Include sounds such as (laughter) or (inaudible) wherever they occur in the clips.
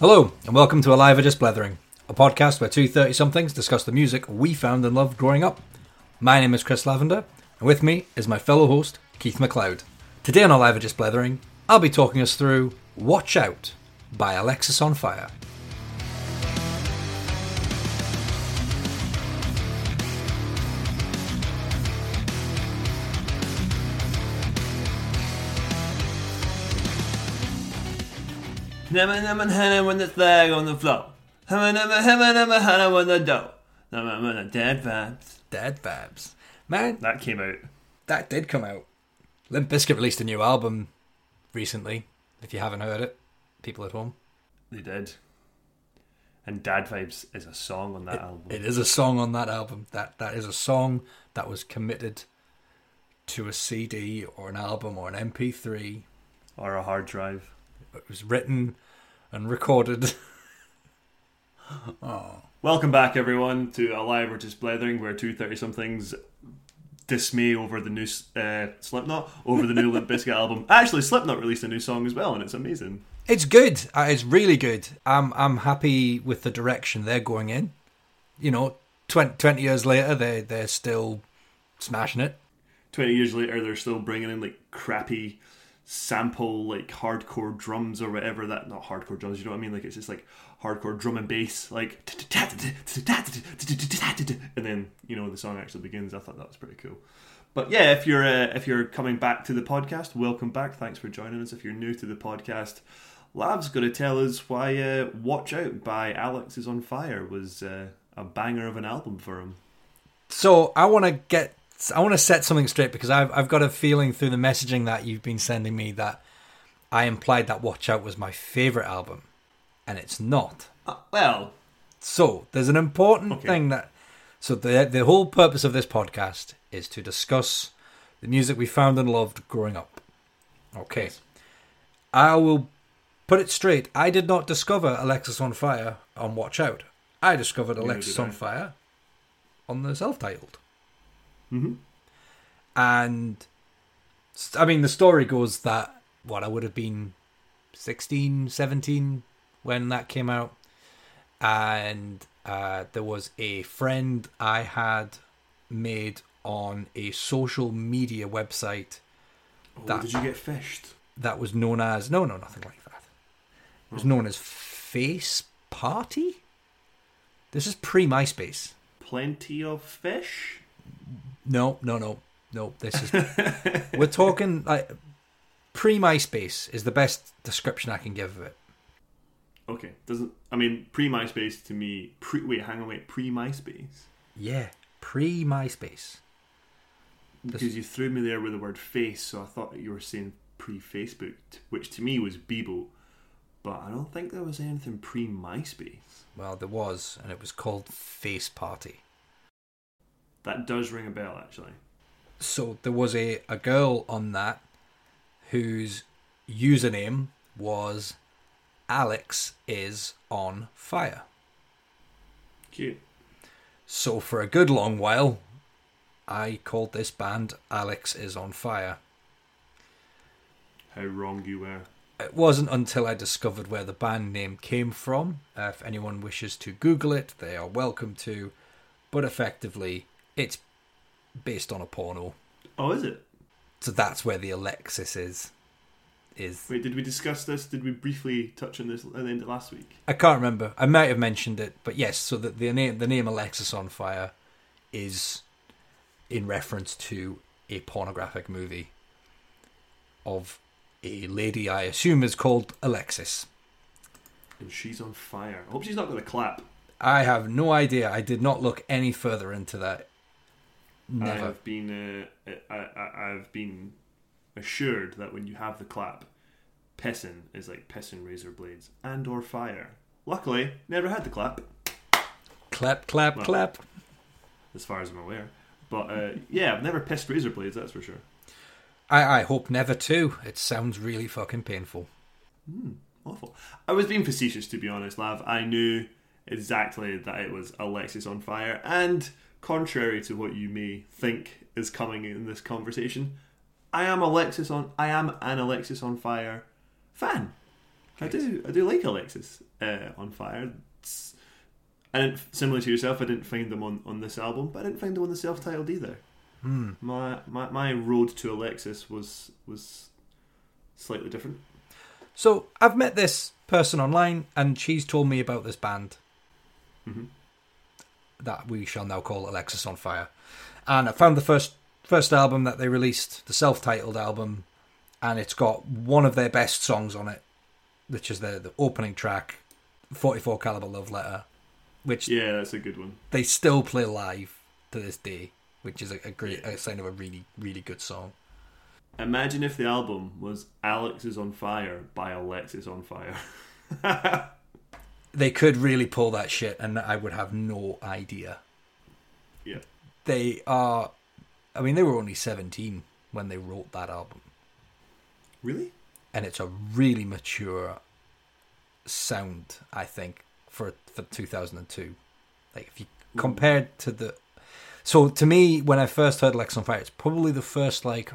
Hello, and welcome to Alive or Just Blethering, a podcast where two 30 somethings discuss the music we found and loved growing up. My name is Chris Lavender, and with me is my fellow host, Keith McLeod. Today on Alive or Just Blethering, I'll be talking us through Watch Out by Alexis on Fire. Nama nama hana when the flag on the floor. Hama nama hama nama hana when the dough. Nama nama dead vibes. Dead Vibes. Man, That came out. that did come out. Limp Bizkit released a new album recently. If you haven't heard it, people at home. They did. And Dad Vibes is a song on that album. It is a song on that album. That that is a song that was committed to a CD or an album or an MP3. or a hard drive. It was written and recorded. (laughs) Welcome back, everyone, to Alive or Just Blethering, where two 30 somethings dismay over the new uh, Slipknot, over the new Limp (laughs) Bizkit album. Actually, Slipknot released a new song as well, and it's amazing. It's good. Uh, It's really good. I'm I'm happy with the direction they're going in. You know, 20, 20 years later, they they're still smashing it. 20 years later, they're still bringing in like crappy sample, like hardcore drums or whatever that, not hardcore drums, you know what I mean? Like it's just like hardcore drum and bass, like, and then, you know, the song actually begins. I thought that was pretty cool. But yeah, if you're uh, if you're coming back to the podcast, welcome back. Thanks for joining us. If you're new to the podcast, Lav's going to tell us why uh, "Watch Out" by Alex is on Fire was uh, a banger of an album for him. So I want to get I want to set something straight because I've I've got a feeling through the messaging that you've been sending me that I implied that Watch Out was my favorite album, and it's not. Uh, well, So there's an important Okay. thing that. So the the whole purpose of this podcast is to discuss the music we found and loved growing up. Okay, Yes. I will put it straight. I did not discover Alexis on Fire on Watch Out. I discovered Alexis on Fire on the self-titled. Hmm and I mean the story goes that what I would have been 16 17 when that came out. And uh, there was a friend I had made on a social media website oh, That- did you get fished? that was known as no no nothing like that. It was known as face party? This is pre MySpace Plenty of fish. No, no, no, no. This is (laughs) we're talking like pre MySpace is the best description I can give of it. Okay, doesn't I mean pre MySpace to me? Pre wait, hang on, wait, pre MySpace Yeah, pre MySpace. because you threw me there with the word face, so I thought you were saying pre Facebook, which to me was Bebo, but I don't think there was anything pre MySpace. Well, there was, and it was called Face Party. That does ring a bell, actually. So there was a a girl on that whose username was Alex is on fire. Cute. So for a good long while, I called this band Alex is on fire. How wrong you were. It wasn't until I discovered where the band name came from. Uh, if anyone wishes to Google it, they are welcome to. But effectively, it's based on a porno. Oh, is it? So that's where the Alexis is. Is Wait, did we discuss this? Did we briefly touch on this at the end of last week? I can't remember. I might have mentioned it, but yes. So the, the name the name Alexis on Fire is in reference to a pornographic movie of a lady I assume is called Alexis. And she's on fire. I hope she's not going to clap. I have no idea. I did not look any further into that. Never. have been uh, I, I, I've been assured that when you have the clap, pissing is like pissing razor blades and or fire. Luckily, never had the clap, Clap, clap, Well. clap. as far as I'm aware. But uh, yeah, I've never pissed razor blades. That's for sure. I, I hope never too. It sounds really fucking painful. Awful. I was being facetious, to be honest, Lav. I knew exactly that it was Alexis on fire, and contrary to what you may think is coming in this conversation, I am Alexis on. I am an Alexis on fire fan. I do. I do like Alexis uh, on Fire. It's, I didn't similar to yourself. I didn't find them on, on this album, but I didn't find them on the self titled either. Hmm. My, my my road to Alexis was was slightly different. So I've met this person online, and she's told me about this band hmm that we shall now call Alexis on Fire. And I found the first first album that they released, the self-titled album, and it's got one of their best songs on it, which is the the opening track, 44 caliber love letter, which Yeah, that's a good one. they still play live to this day, which is a, a great a sign of a really really good song. Imagine if the album was Alex is on Fire by Alexis on Fire. (laughs) They could really pull that shit, and I would have no idea. yeah. They are, I mean, they were only 17 when they wrote that album. Really? and it's a really mature sound i think for for 2002 like if you compared to the so to me when i first heard lex on fire it's probably the first like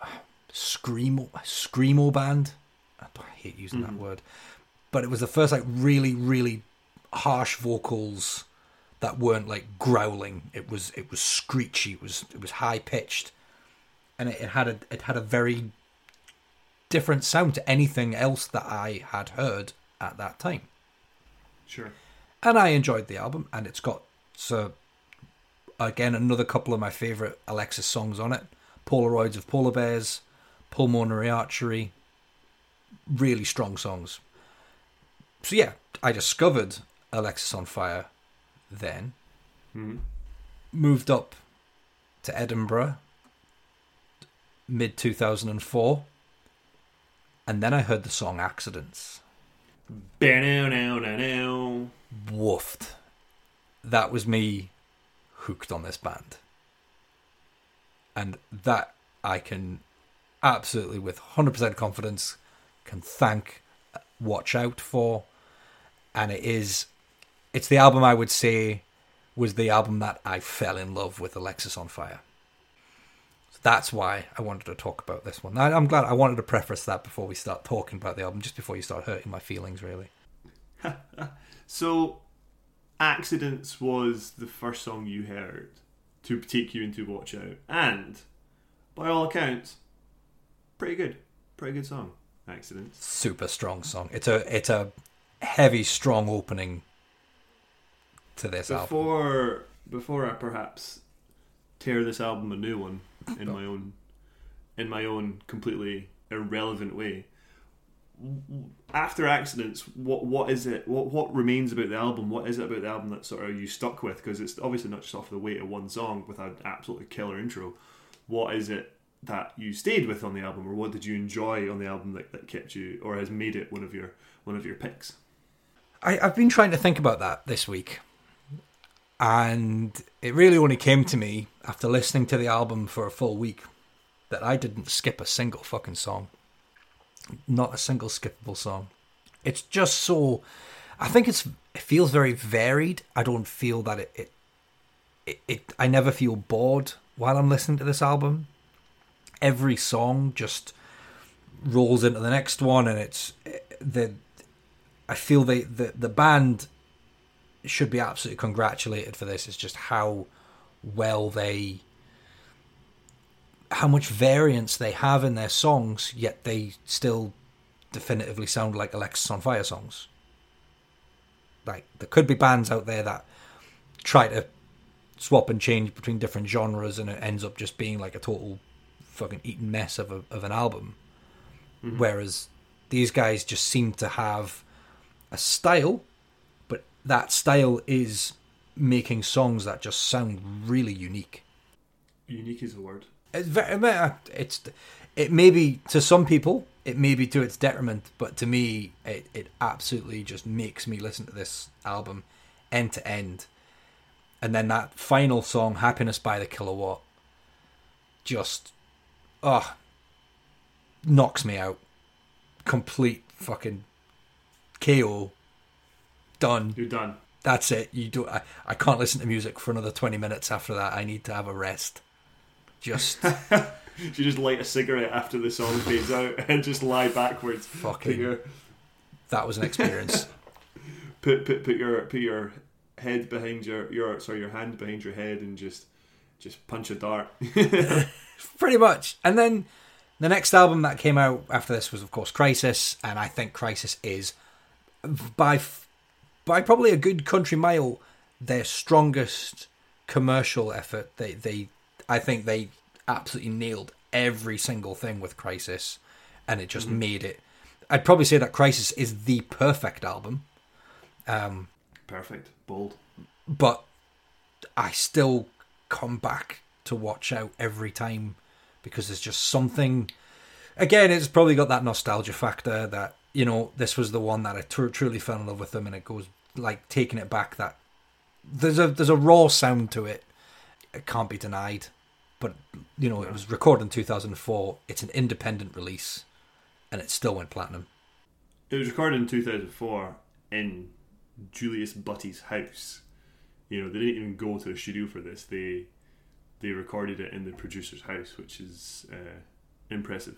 (sighs) screamo screamo band i, hate using Mhm. that word but it was the first like really really harsh vocals that weren't like growling it was it was screechy it was it was high pitched and it, it had a it had a very different sound to anything else that I had heard at that time. Sure. And I enjoyed the album, and it's got so again another couple of my favorite Alexis songs on it: "Polaroids of Polar Bears," "Pulmonary Archery." Really strong songs. So yeah, I discovered Alexis on Fire. Then. Hmm. Moved up to Edinburgh mid 2004 and then I heard the song Accidents. Woofed that was me hooked on this band. And that I can absolutely with 100% confidence can thank watch out for and it is it's the album I would say was the album that I fell in love with Alexis on Fire so that's why I wanted to talk about this one I, I'm glad I wanted to preface that before we start talking about the album just before you start hurting my feelings really (laughs) So, Accidents was the first song you heard to take you into Watch Out, and by all accounts, pretty good, pretty good song. Accidents. super strong song. It's a it's a heavy, strong opening to this album. Before before I perhaps tear this album a new one in my own in my own completely irrelevant way. After accidents, what what is it? What what remains about the album? What is it about the album that sort of you stuck with? Because it's obviously not just off the weight of one song with an absolutely killer intro. What is it that you stayed with on the album, or what did you enjoy on the album that, that kept you, or has made it one of your one of your picks? I, I've been trying to think about that this week, and it really only came to me after listening to the album for a full week that I didn't skip a single fucking song, not a single skippable song. It's just so. I think it's it feels very varied. I don't feel that it it, it, it I never feel bored while I'm listening to this album. Every song just rolls into the next one, and it's the I feel they the the band should be absolutely congratulated for this. It's just how well they how much variance they have in their songs, yet they still definitively sound like Alexis on Fire songs. Like there could be bands out there that try to swap and change between different genres and it ends up just being like a total fucking eaten mess of a, of an album. Mm-hmm. Whereas these guys just seem to have a style, but that style is making songs that just sound really unique. Unique is a word. It's very, uh, it's it may be to some people it may be to its detriment, but to me it it absolutely just makes me listen to this album end to end, and then that final song, "Happiness by the Kilowatt," just oh knocks me out, complete fucking KO, done. You're done. That's it. You do. I, I can't listen to music for another twenty minutes after that. I need to have a rest. Just (laughs) you just light a cigarette after the song fades out (laughs) and just lie backwards. Fucking. your That was an experience. (laughs) put put put your put your head behind your your sorry your hand behind your head and just just punch a dart. Pretty much. And then the next album that came out after this was, of course, Crisis, and I think Crisis is by f- by probably a good country mile their strongest commercial effort. They they I think they absolutely nailed every single thing with Crisis, and it just made it. I'd probably say that Crisis is the perfect album. Um, Perfect, bold. but I still come back to watch out every time because there's just something. Again, it's probably got that nostalgia factor that you know this was the one that I truly fell in love with them, and it goes like taking it back. That there's a there's a raw sound to it. It can't be denied. But you know, it was recorded in 2004. It's an independent release, and it still went platinum. It was recorded in 2004 in Julius Butty's house. You know, they didn't even go to a studio for this. They they recorded it in the producer's house, which is uh, impressive.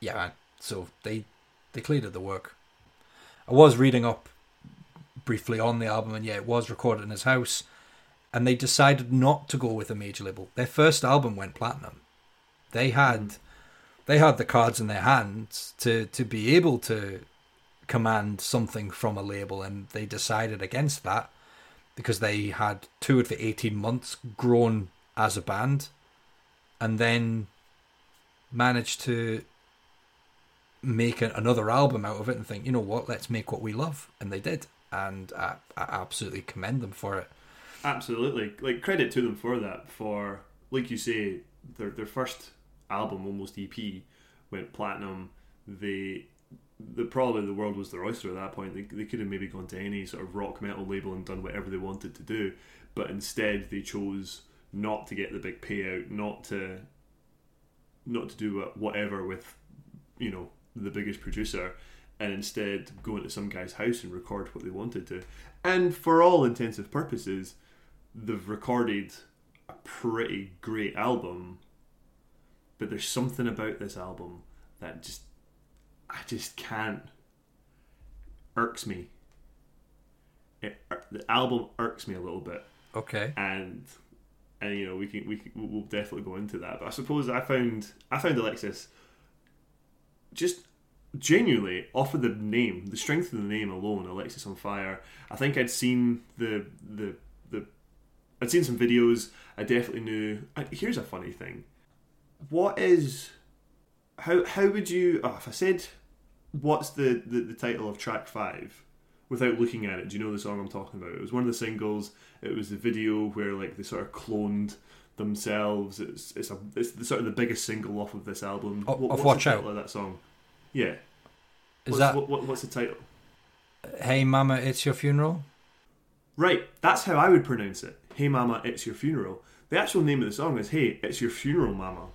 yeah, man. So they they cleared the work. I was reading up briefly on the album, and yeah, it was recorded in his house. And they decided not to go with a major label. Their first album went platinum. They had hmm. they had the cards in their hands to to be able to command something from a label, and they decided against that because they had toured for eighteen months, grown as a band, and then managed to make a, another album out of it and think, you know what, let's make what we love, and they did, and I, I absolutely commend them for it. Absolutely, like credit to them for that. For like you say, their their first album, almost EP, went platinum. They the probably the world was their oyster at that point. They, they could have maybe gone to any sort of rock metal label and done whatever they wanted to do, but instead they chose not to get the big payout, not to not to do whatever with you know the biggest producer, and instead go into some guy's house and record what they wanted to. And for all intensive purposes, they've recorded a pretty great album. But there's something about this album that just I just can't irks me. It, uh, the album irks me a little bit, Okay. and and you know we can we can, we'll definitely go into that. But I suppose I found I found Alexis just genuinely off of the name, the strength of the name alone, Alexis on Fire. I think I'd seen the the the I'd seen some videos. I definitely knew. Here's a funny thing. What is how how would you? Oh, if I said what's the, the the title of track five without looking at it, do you know the song I'm talking about? It was one of the singles. It was the video where like they sort of cloned themselves. It's it's a it's the, sort of the biggest single off of this album. Of- What- of Watch the Out? Of that song. Yeah. Is what's, that what, what, what's the title? Hey Mama, It's Your Funeral? Right, that's how I would pronounce it. Hey Mama, it's your funeral. The actual name of the song is Hey, it's your funeral, Mama.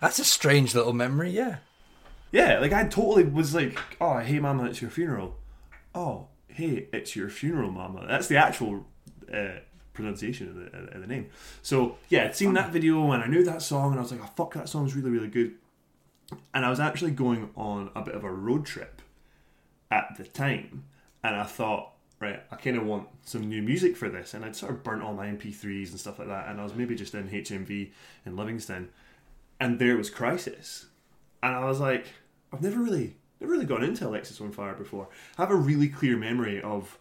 That's a strange little memory, yeah. Yeah, like I totally was like, oh, hey Mama, it's your funeral. Oh, hey, it's your funeral, Mama. That's the actual uh, pronunciation of the, of the name. So yeah, I'd seen that video and I knew that song and I was like, oh fuck, that song's really really good. And I was actually going on a bit of a road trip at the time, and I thought, right, I kind of want some new music for this, and I'd sort of burnt all my MP3s and stuff like that, and I was maybe just in HMV in Livingston, and there was Crisis, and I was like, I've never really, never really gone into Alexis on Fire before. I have a really clear memory of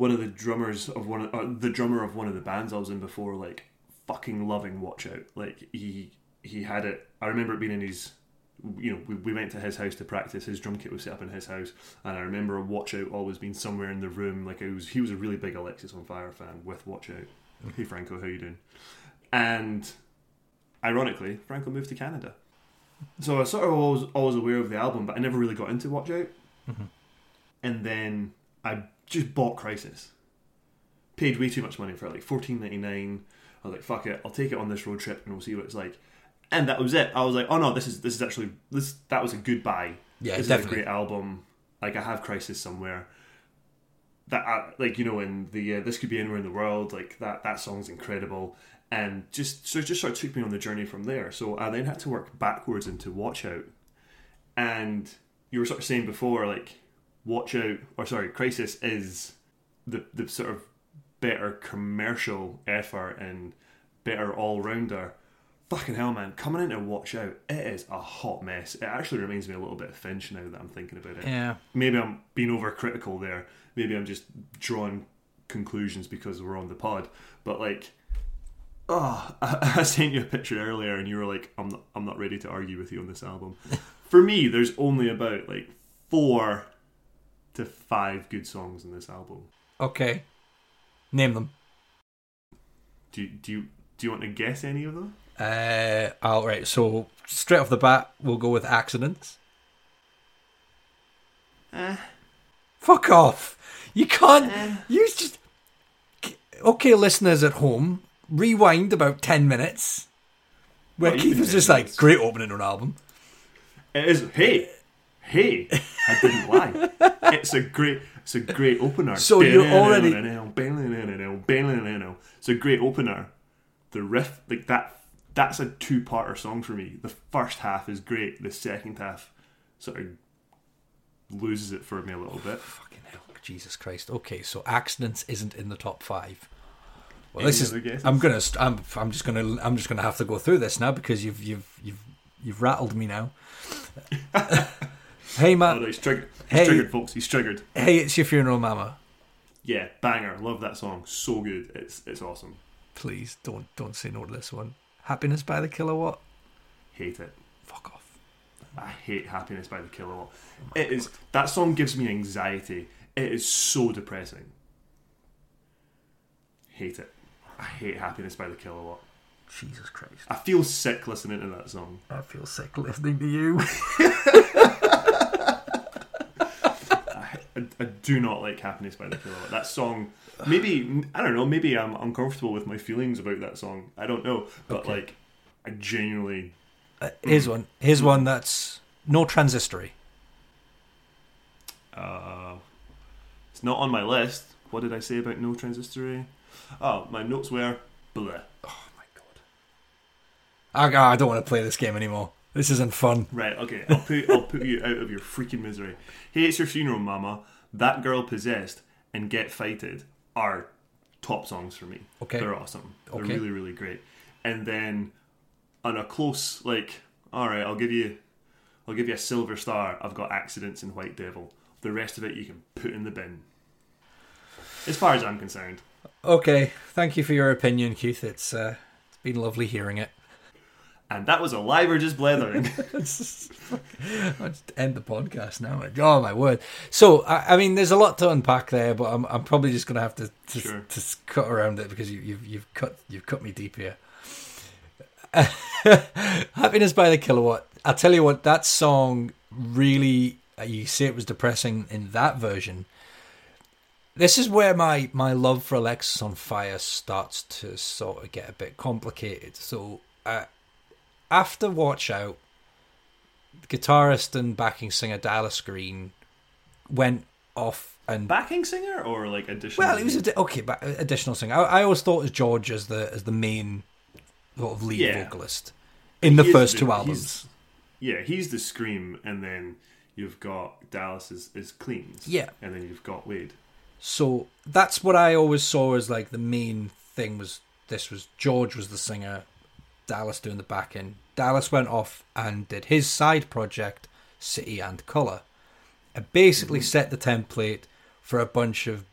one of the drummers of one of, uh, the drummer of one of the bands I was in before, like fucking loving Watch Out. Like he he had it. I remember it being in his. You know, we, we went to his house to practice. His drum kit was set up in his house, and I remember Watch Out always being somewhere in the room. Like it was, he was a really big Alexis on Fire fan with Watch Out. Hey Franco, how you doing? And ironically, Franco moved to Canada, so I was sort of always always aware of the album, but I never really got into Watch Out. And then I just bought Crisis. Paid way too much money for it, like fourteen ninety nine. I was like, "Fuck it, I'll take it on this road trip and we'll see what it's like." And that was it. I was like, "Oh no, this is this is actually this that was a good buy. Yeah, this definitely. is a great album. Like I have Crisis somewhere. That I, like you know in the uh, this could be anywhere in the world. Like that that song's incredible. and just so it just sort of took me on the journey from there. So I then had to work backwards into Watch Out, and you were sort of saying before, like Watch Out or sorry, Crisis is the the sort of better commercial effort and better all rounder. Fucking hell, man! Coming into Watch Out, it is a hot mess. It actually reminds me a little bit of Finch now that I'm thinking about it. Yeah. Maybe I'm being overcritical there. Maybe I'm just drawing conclusions because we're on the pod. But like, oh, I, (laughs) I sent you a picture earlier, and you were like, "I'm not, I'm not ready to argue with you on this album." (laughs) For me, there's only about like four to five good songs in this album. Okay. Name them. Do you, do you do you want to guess any of them? Uh, all right. So straight off the bat, we'll go with accidents. Eh. Fuck off! You can't. You just. Okay, listeners at home, rewind about ten minutes. Where Keith was just like, minutes. "Great opening on album." It is. Hey, hey! I didn't lie. (laughs) It's a great. It's a great opener. So you're already- It's a great opener. The riff, like that. That's a two-parter song for me. The first half is great. The second half sort of loses it for me a little bit. Fucking hell, Jesus Christ. Okay, so accidents isn't in the top five. Well, Any this is. I'm gonna. I'm. I'm just gonna. I'm just gonna have to go through this now because you've. You've. You've. You've rattled me now. Hey, Oh, Matt. no, he's triggered. He's Hey. triggered, folks. He's triggered. Hey, it's your funeral, Mama. Yeah, banger. Love that song. So good. It's it's awesome. Please don't. Don't say no to this one. Happiness by the kilowatt. Hate it. Fuck off. I hate Happiness by the Kilowatt. It is that song gives me anxiety. It is so depressing. Hate it. I hate Happiness by the Kilowatt. Jesus Christ. I feel sick listening to that song. I feel sick listening to you. (laughs) I, do not like Happiness by the Kilowatt. That song, maybe I don't know. Maybe I'm uncomfortable with my feelings about that song. I don't know, but Okay. like, I genuinely Uh, here's one. Here's one that's no Transitory. Uh, it's not on my list. What did I say about no Transitory? Oh, my notes were bleh. Oh my god. I, I don't want to play this game anymore. This isn't fun. Right, okay. I'll put I'll put you out of your freaking misery. Hey, it's your funeral, mama. That girl possessed and get fighted are top songs for me. Okay. they're awesome. They're Okay. really really great. And then on a close like, all right, I'll give you, I'll give you a silver star. I've got accidents and White Devil. The rest of it you can put in the bin. As far as I'm concerned. Okay, thank you for your opinion, Keith. It's uh, it's been lovely hearing it. And that was a live or just blethering. (laughs) I'll just end the podcast now. Oh my word! So I, I mean, there's a lot to unpack there, but I'm I'm probably just gonna have to to, Sure. to cut around it because you, you've you've cut you've cut me deep here. (laughs) Happiness by the kilowatt. I'll tell you what, that song really. uh, You say it was depressing in that version. This is where my my love for Alexis on Fire starts to sort of get a bit complicated. So uh, after Watch Out, guitarist and backing singer Dallas Green went off and Backing singer or like additional? well, it was a di- okay, but uh, additional singer. I, I always thought was George as the as the main sort of lead Yeah. vocalist in the He first the- two albums. Yeah, he's the scream, and then you've got Dallas is, is cleans. Yeah. and then you've got Wade. So that's what I always saw as like the main thing was this was George was the singer, Dallas doing the backing. Dallas went off and did his side project, City and Color. It basically mm. set the template for a bunch of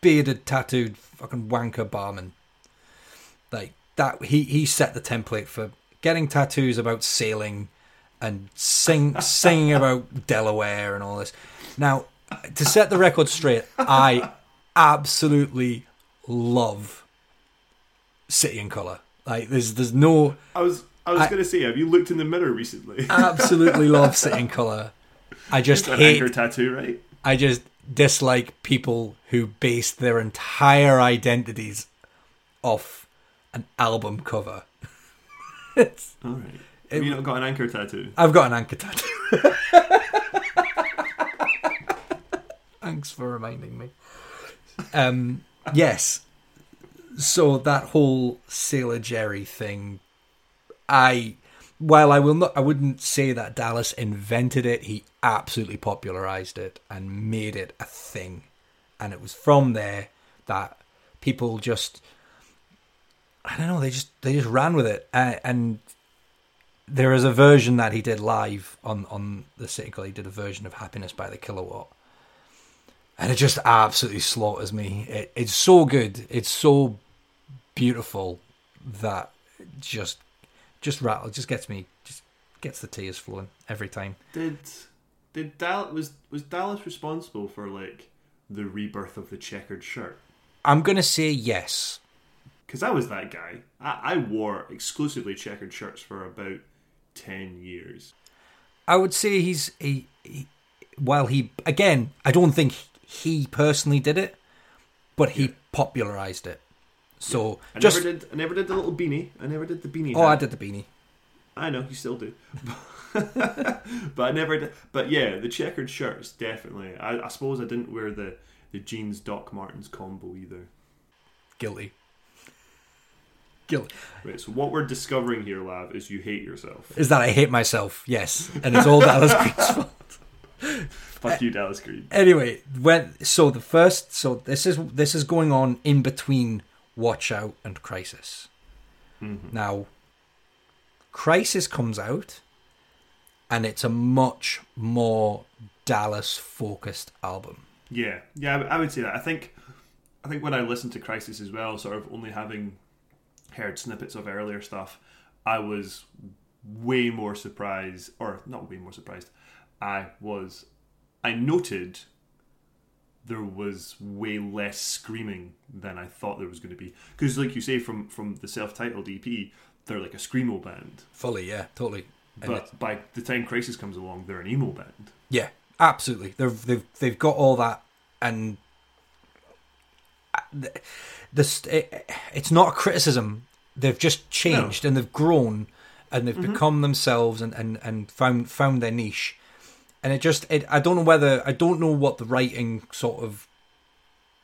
bearded, tattooed, fucking wanker barmen. Like that, he he set the template for getting tattoos about sailing and sing (laughs) singing about Delaware and all this. Now, to set the record straight, I absolutely love City and Color. Like there's there's no I was I was I- gonna say, have you looked in the mirror recently? (laughs) absolutely love City and Color. I just An hate anchor tattoo, right? I just dislike people who base their entire identities off an album cover. (laughs) it's, All right. Have you not got an anchor tattoo? I've got an anchor tattoo. (laughs) Thanks for reminding me. Um, yes. So that whole Sailor Jerry thing, I while I will not, I wouldn't say that Dallas invented it. He absolutely popularized it and made it a thing, and it was from there that people just, I don't know, they just they just ran with it, and, and there is a version that he did live on on the City He did a version of "Happiness" by the Kilowatt, and it just absolutely slaughters me. It, it's so good, it's so beautiful that just just rattle, just gets me, just gets the tears flowing every time. Did did Dallas was was Dallas responsible for like the rebirth of the checkered shirt? I'm gonna say yes. Because I was that guy. I, I wore exclusively checkered shirts for about ten years. I would say he's he, he while he again, I don't think he personally did it, but he yeah. popularized it. So I just never did. I never did the little beanie. I never did the beanie. Oh, hat. I did the beanie. I know you still do, (laughs) but I never did. But yeah, the checkered shirts definitely. I, I suppose I didn't wear the the jeans Doc Martens combo either. Guilty. Guilty. Right. So what we're discovering here, Lav, is you hate yourself. Is that I hate myself? Yes, and it's all Dallas (laughs) Green's fault. Fuck you, Dallas Green. Anyway, when so the first so this is this is going on in between Watch Out and Crisis. Mm-hmm. Now, Crisis comes out, and it's a much more Dallas focused album. Yeah, yeah, I would say that. I think, I think when I listened to Crisis as well, sort of only having heard snippets of earlier stuff, I was way more surprised, or not way more surprised. I was, I noted there was way less screaming than I thought there was going to be. Because, like you say, from from the self-titled EP, they're like a screamo band. Fully, yeah, totally. But by the time Crisis comes along, they're an emo band. Yeah, absolutely. They've they've they've got all that, and this it, it's not a criticism. They've just changed no. and they've grown and they've mm-hmm. become themselves and, and, and found found their niche and it just it, I don't know whether I don't know what the writing sort of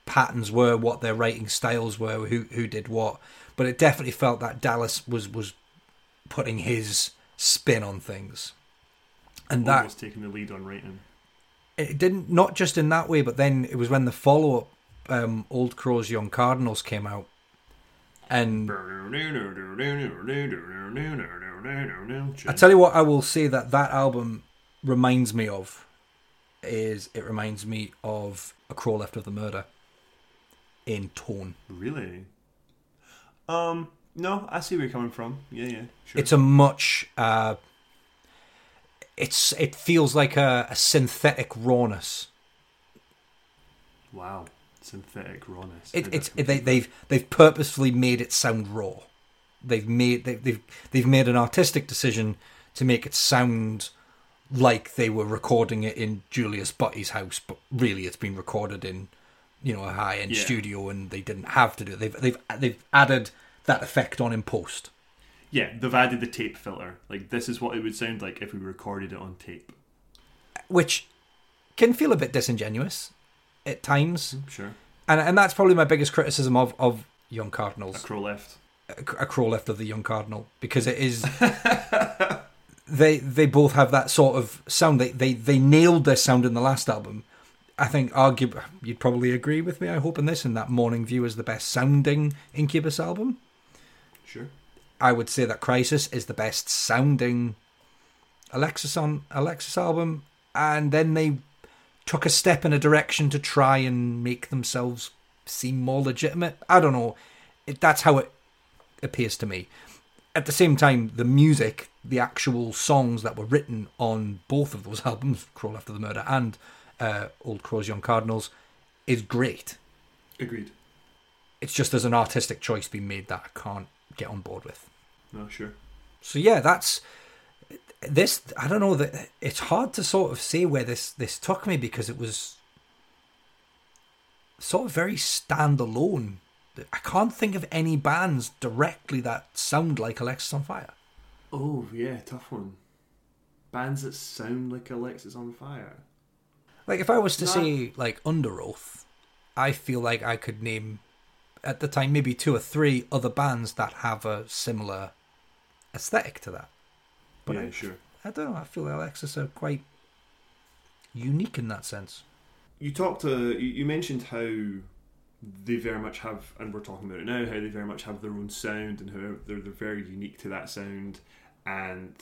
patterns were, what their writing styles were, who who did what, but it definitely felt that Dallas was was putting his spin on things, and Almost that taking the lead on writing. It didn't not just in that way, but then it was when the follow up, um, Old Crows, Young Cardinals came out, and I tell you what, I will say that that album reminds me of is it reminds me of A Crow Left of the Murder in tone. Really? Um, no, I see where you're coming from. Yeah, yeah, sure. It's a much. Uh, it's it feels like a, a synthetic rawness. Wow, synthetic rawness. It, it's it, they, they've they've purposefully made it sound raw. They've made they, they've they've made an artistic decision to make it sound like they were recording it in Julius Butty's house, but really it's been recorded in you know a high end yeah. studio, and they didn't have to do it. They've they've they've added that effect on in post. Yeah, they've added the tape filter. Like this is what it would sound like if we recorded it on tape, which can feel a bit disingenuous at times. Mm, sure, and and that's probably my biggest criticism of of Young Cardinals. A crow left. A, a crow left of the Young Cardinal because it is (laughs) they they both have that sort of sound. They they they nailed their sound in the last album. I think arguably you'd probably agree with me. I hope in this, and that Morning View is the best sounding Incubus album. Sure. I would say that Crisis is the best sounding Alexis on Alexis album, and then they took a step in a direction to try and make themselves seem more legitimate. I don't know. It, that's how it appears to me at the same time, the music, the actual songs that were written on both of those (laughs) albums, Crow Left of the Murder and uh, Old Crows Young Cardinals, is great. Agreed. It's just there's an artistic choice being made that I can't get on board with. No, sure. So yeah, that's this. I don't know that it's hard to sort of say where this this took me because it was sort of very standalone I can't think of any bands directly that sound like Alexisonfire. Oh yeah, tough one. Bands that sound like Alexis on Fire. Like if I was to say like Underoath, I feel like I could name at the time maybe two or three other bands that have a similar aesthetic to that. But yeah, I, sure. I don't know. I feel Alexis are quite unique in that sense. You talked to you you mentioned how they very much have, and we're talking about it now, how they very much have their own sound and how they're, they're very unique to that sound, and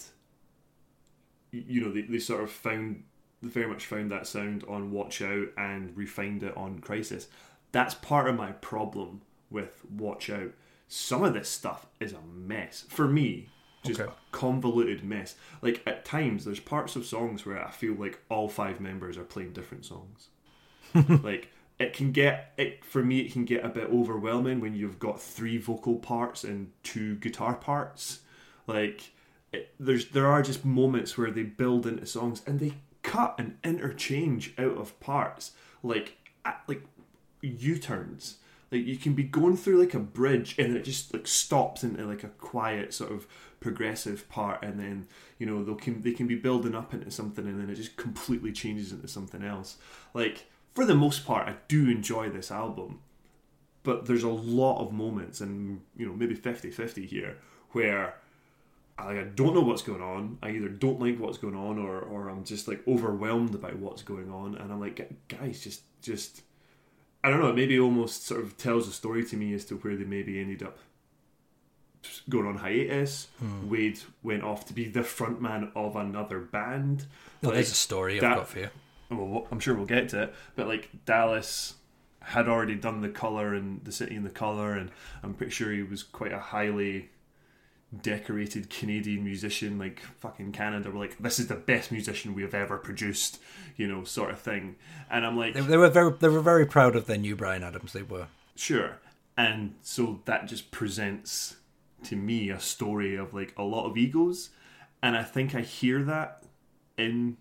you know they, they sort of found very much found that sound on Watch Out and refined it on Crisis. That's part of my problem with Watch Out. Some of this stuff is a mess for me. Just Okay. a convoluted mess. Like at times, there's parts of songs where I feel like all five members are playing different songs. (laughs) like it can get it for me. It can get a bit overwhelming when you've got three vocal parts and two guitar parts. Like there's there are just moments where they build into songs and they cut and interchange out of parts like like U-turns. Like you can be going through like a bridge and it just like stops into like a quiet sort of progressive part and then you know they can they can be building up into something and then it just completely changes into something else. Like for the most part I do enjoy this album but there's a lot of moments and you know maybe 50-50 here where I, don't know what's going on. I either don't like what's going on or or I'm just like overwhelmed by what's going on and I'm like guys just just I don't know, it maybe almost sort of tells a story to me as to where they maybe ended up going on hiatus. Hmm. Wade went off to be the frontman of another band. No, Like, there's a story I've got for you. well, I'm sure we'll get to it, but like Dallas had already done the color and the city and the color, and I'm pretty sure he was quite a highly decorated Canadian musician. Like fucking Canada were like, this is the best musician we have ever produced, you know, sort of thing. And I'm like, They, they were very they were very proud of their new Bryan Adams. They were. Sure. And so that just presents to me a story of like a lot of egos. And I think I hear that in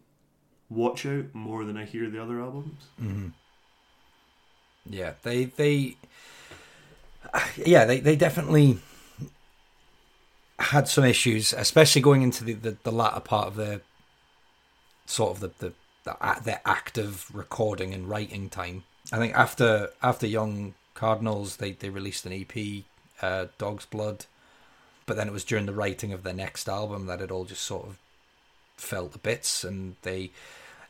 Watch Out more than I hear the other albums. Mm-hmm. Yeah, they they (sighs) yeah they they definitely had some issues, especially going into the the, the latter part of the sort of the the, the a- their active recording and writing time. I think after after Young Cardinals, they they released an EP, uh, Dog's Blood, but then it was during the writing of their next album that it all just sort of fell to bits, and they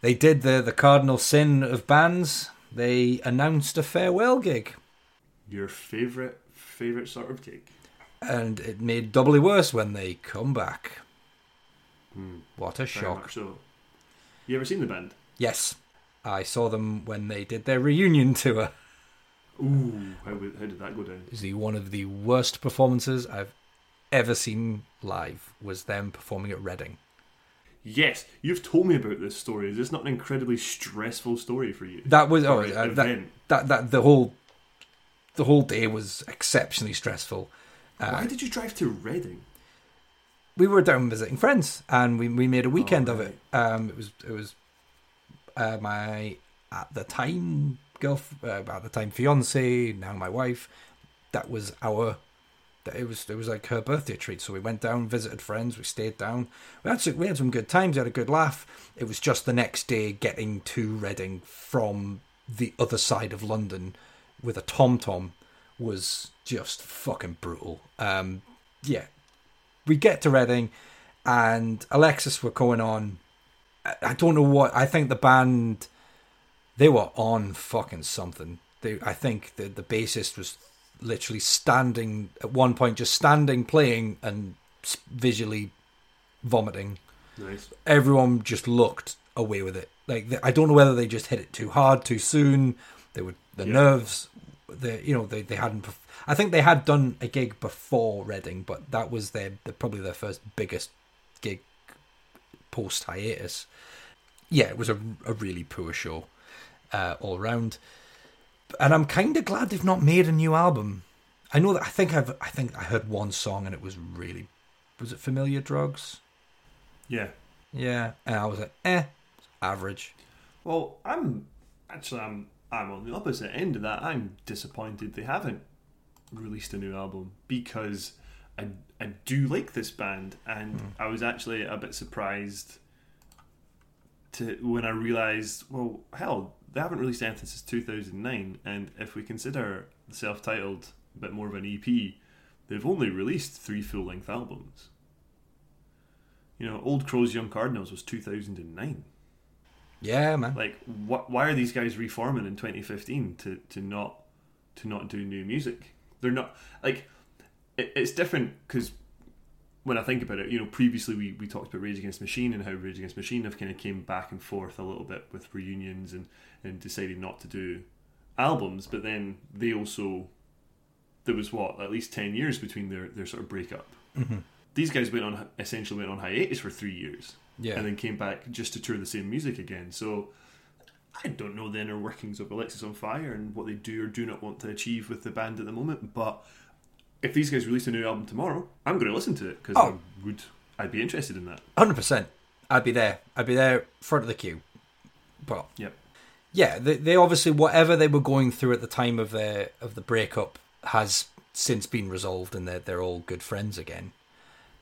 they did the the cardinal sin of bands. They announced a farewell gig, Your favorite favorite sort of gig? And it made doubly worse when they come back. Hmm, What a shock! so. You ever seen the band? Yes, I saw them when they did their reunion (laughs) tour. Ooh, how, how did that go down? Is the one of the worst performances I've ever seen live. Was them performing at Reading. Yes, you've told me about this story. Is this not an incredibly stressful story for you? That was oh uh, that, that that the whole the whole day was exceptionally stressful. Uh, Why did you drive to Reading? we were down visiting friends, and we we made a weekend of it. Um, it was it was uh, my at the time girl uh, at the time fiance, now my wife. That was our. that It was it was like her birthday treat, so we went down, visited friends, we stayed down. We had some, we had some good times, we had a good laugh. It was just the next day getting to Reading from the other side of London with a tom tom was just fucking brutal. Um, yeah, we get to Reading, and Alexis were going on. I, don't know what. I think the band they were on fucking something. They, I think the the bassist was literally standing at one point, just standing playing and visually vomiting. Nice. Everyone just looked away with it. Like I don't know whether they just hit it too hard, too soon. They were the Yeah. nerves. The you know they, they hadn't. I think they had done a gig before Reading, but that was their, their probably their first biggest gig post hiatus. Yeah, it was a, a really poor show uh, all round, and I'm kind of glad they've not made a new album. I know that I think I've I think I heard one song and it was really was it Familiar Drugs? Yeah. Yeah, and I was like, eh, average. Well, I'm actually I'm I'm on the opposite end of that. I'm disappointed they haven't released a new album because I I do like this band and hmm. I was actually a bit surprised to when I realized, well, hell, they haven't released anything since 2009 and if we consider the self-titled a bit more of an EP, they've only released three full length albums. You know, Old Crows, Young Cardinals was 2009. Yeah, man. Like, wh- why are these guys reforming in 2015 to, to not to not do new music? They're not like it, it's different because when I think about it, you know, previously we, we talked about Rage Against Machine and how Rage Against Machine have kind of came back and forth a little bit with reunions and, and decided not to do albums, but then they also there was what at least ten years between their, their sort of breakup. Mm-hmm. These guys went on essentially went on hiatus for three years, Yeah. and then came back just to tour the same music again. So I don't know the inner workings of Alexisonfire and what they do or do not want to achieve with the band at the moment, but if these guys release a new album tomorrow, I'm going to listen to it because Oh. I would I'd be interested in that. Hundred percent. I'd be there. I'd be there front of the queue. But Yep. yeah, they, they obviously whatever they were going through at the time of their of the breakup has since been resolved, and they're they're all good friends again.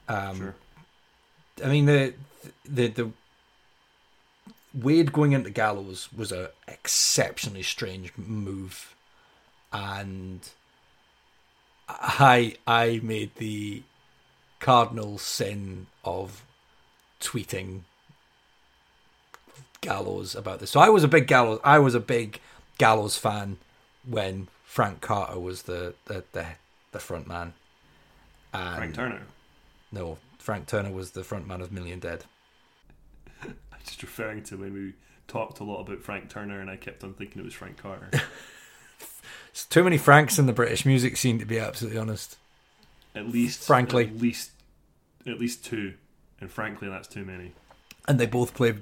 Um, Sure. I mean the the the Wade going into Gallows was a exceptionally strange move, and I I made the cardinal sin of tweeting Gallows about this. So I was a big Gallows. I was a big Gallows fan when Frank Carter was the the the, the front man. And Frank Turner. No, Frank Turner was the front man of Million Dead. (laughs) I'm just referring to when we talked a lot about Frank Turner, and I kept on thinking it was Frank Carter. (laughs) There's too many Franks in the British music scene, to be absolutely honest. At least, Frankly. at least, at least two, and frankly, that's too many. and they both played.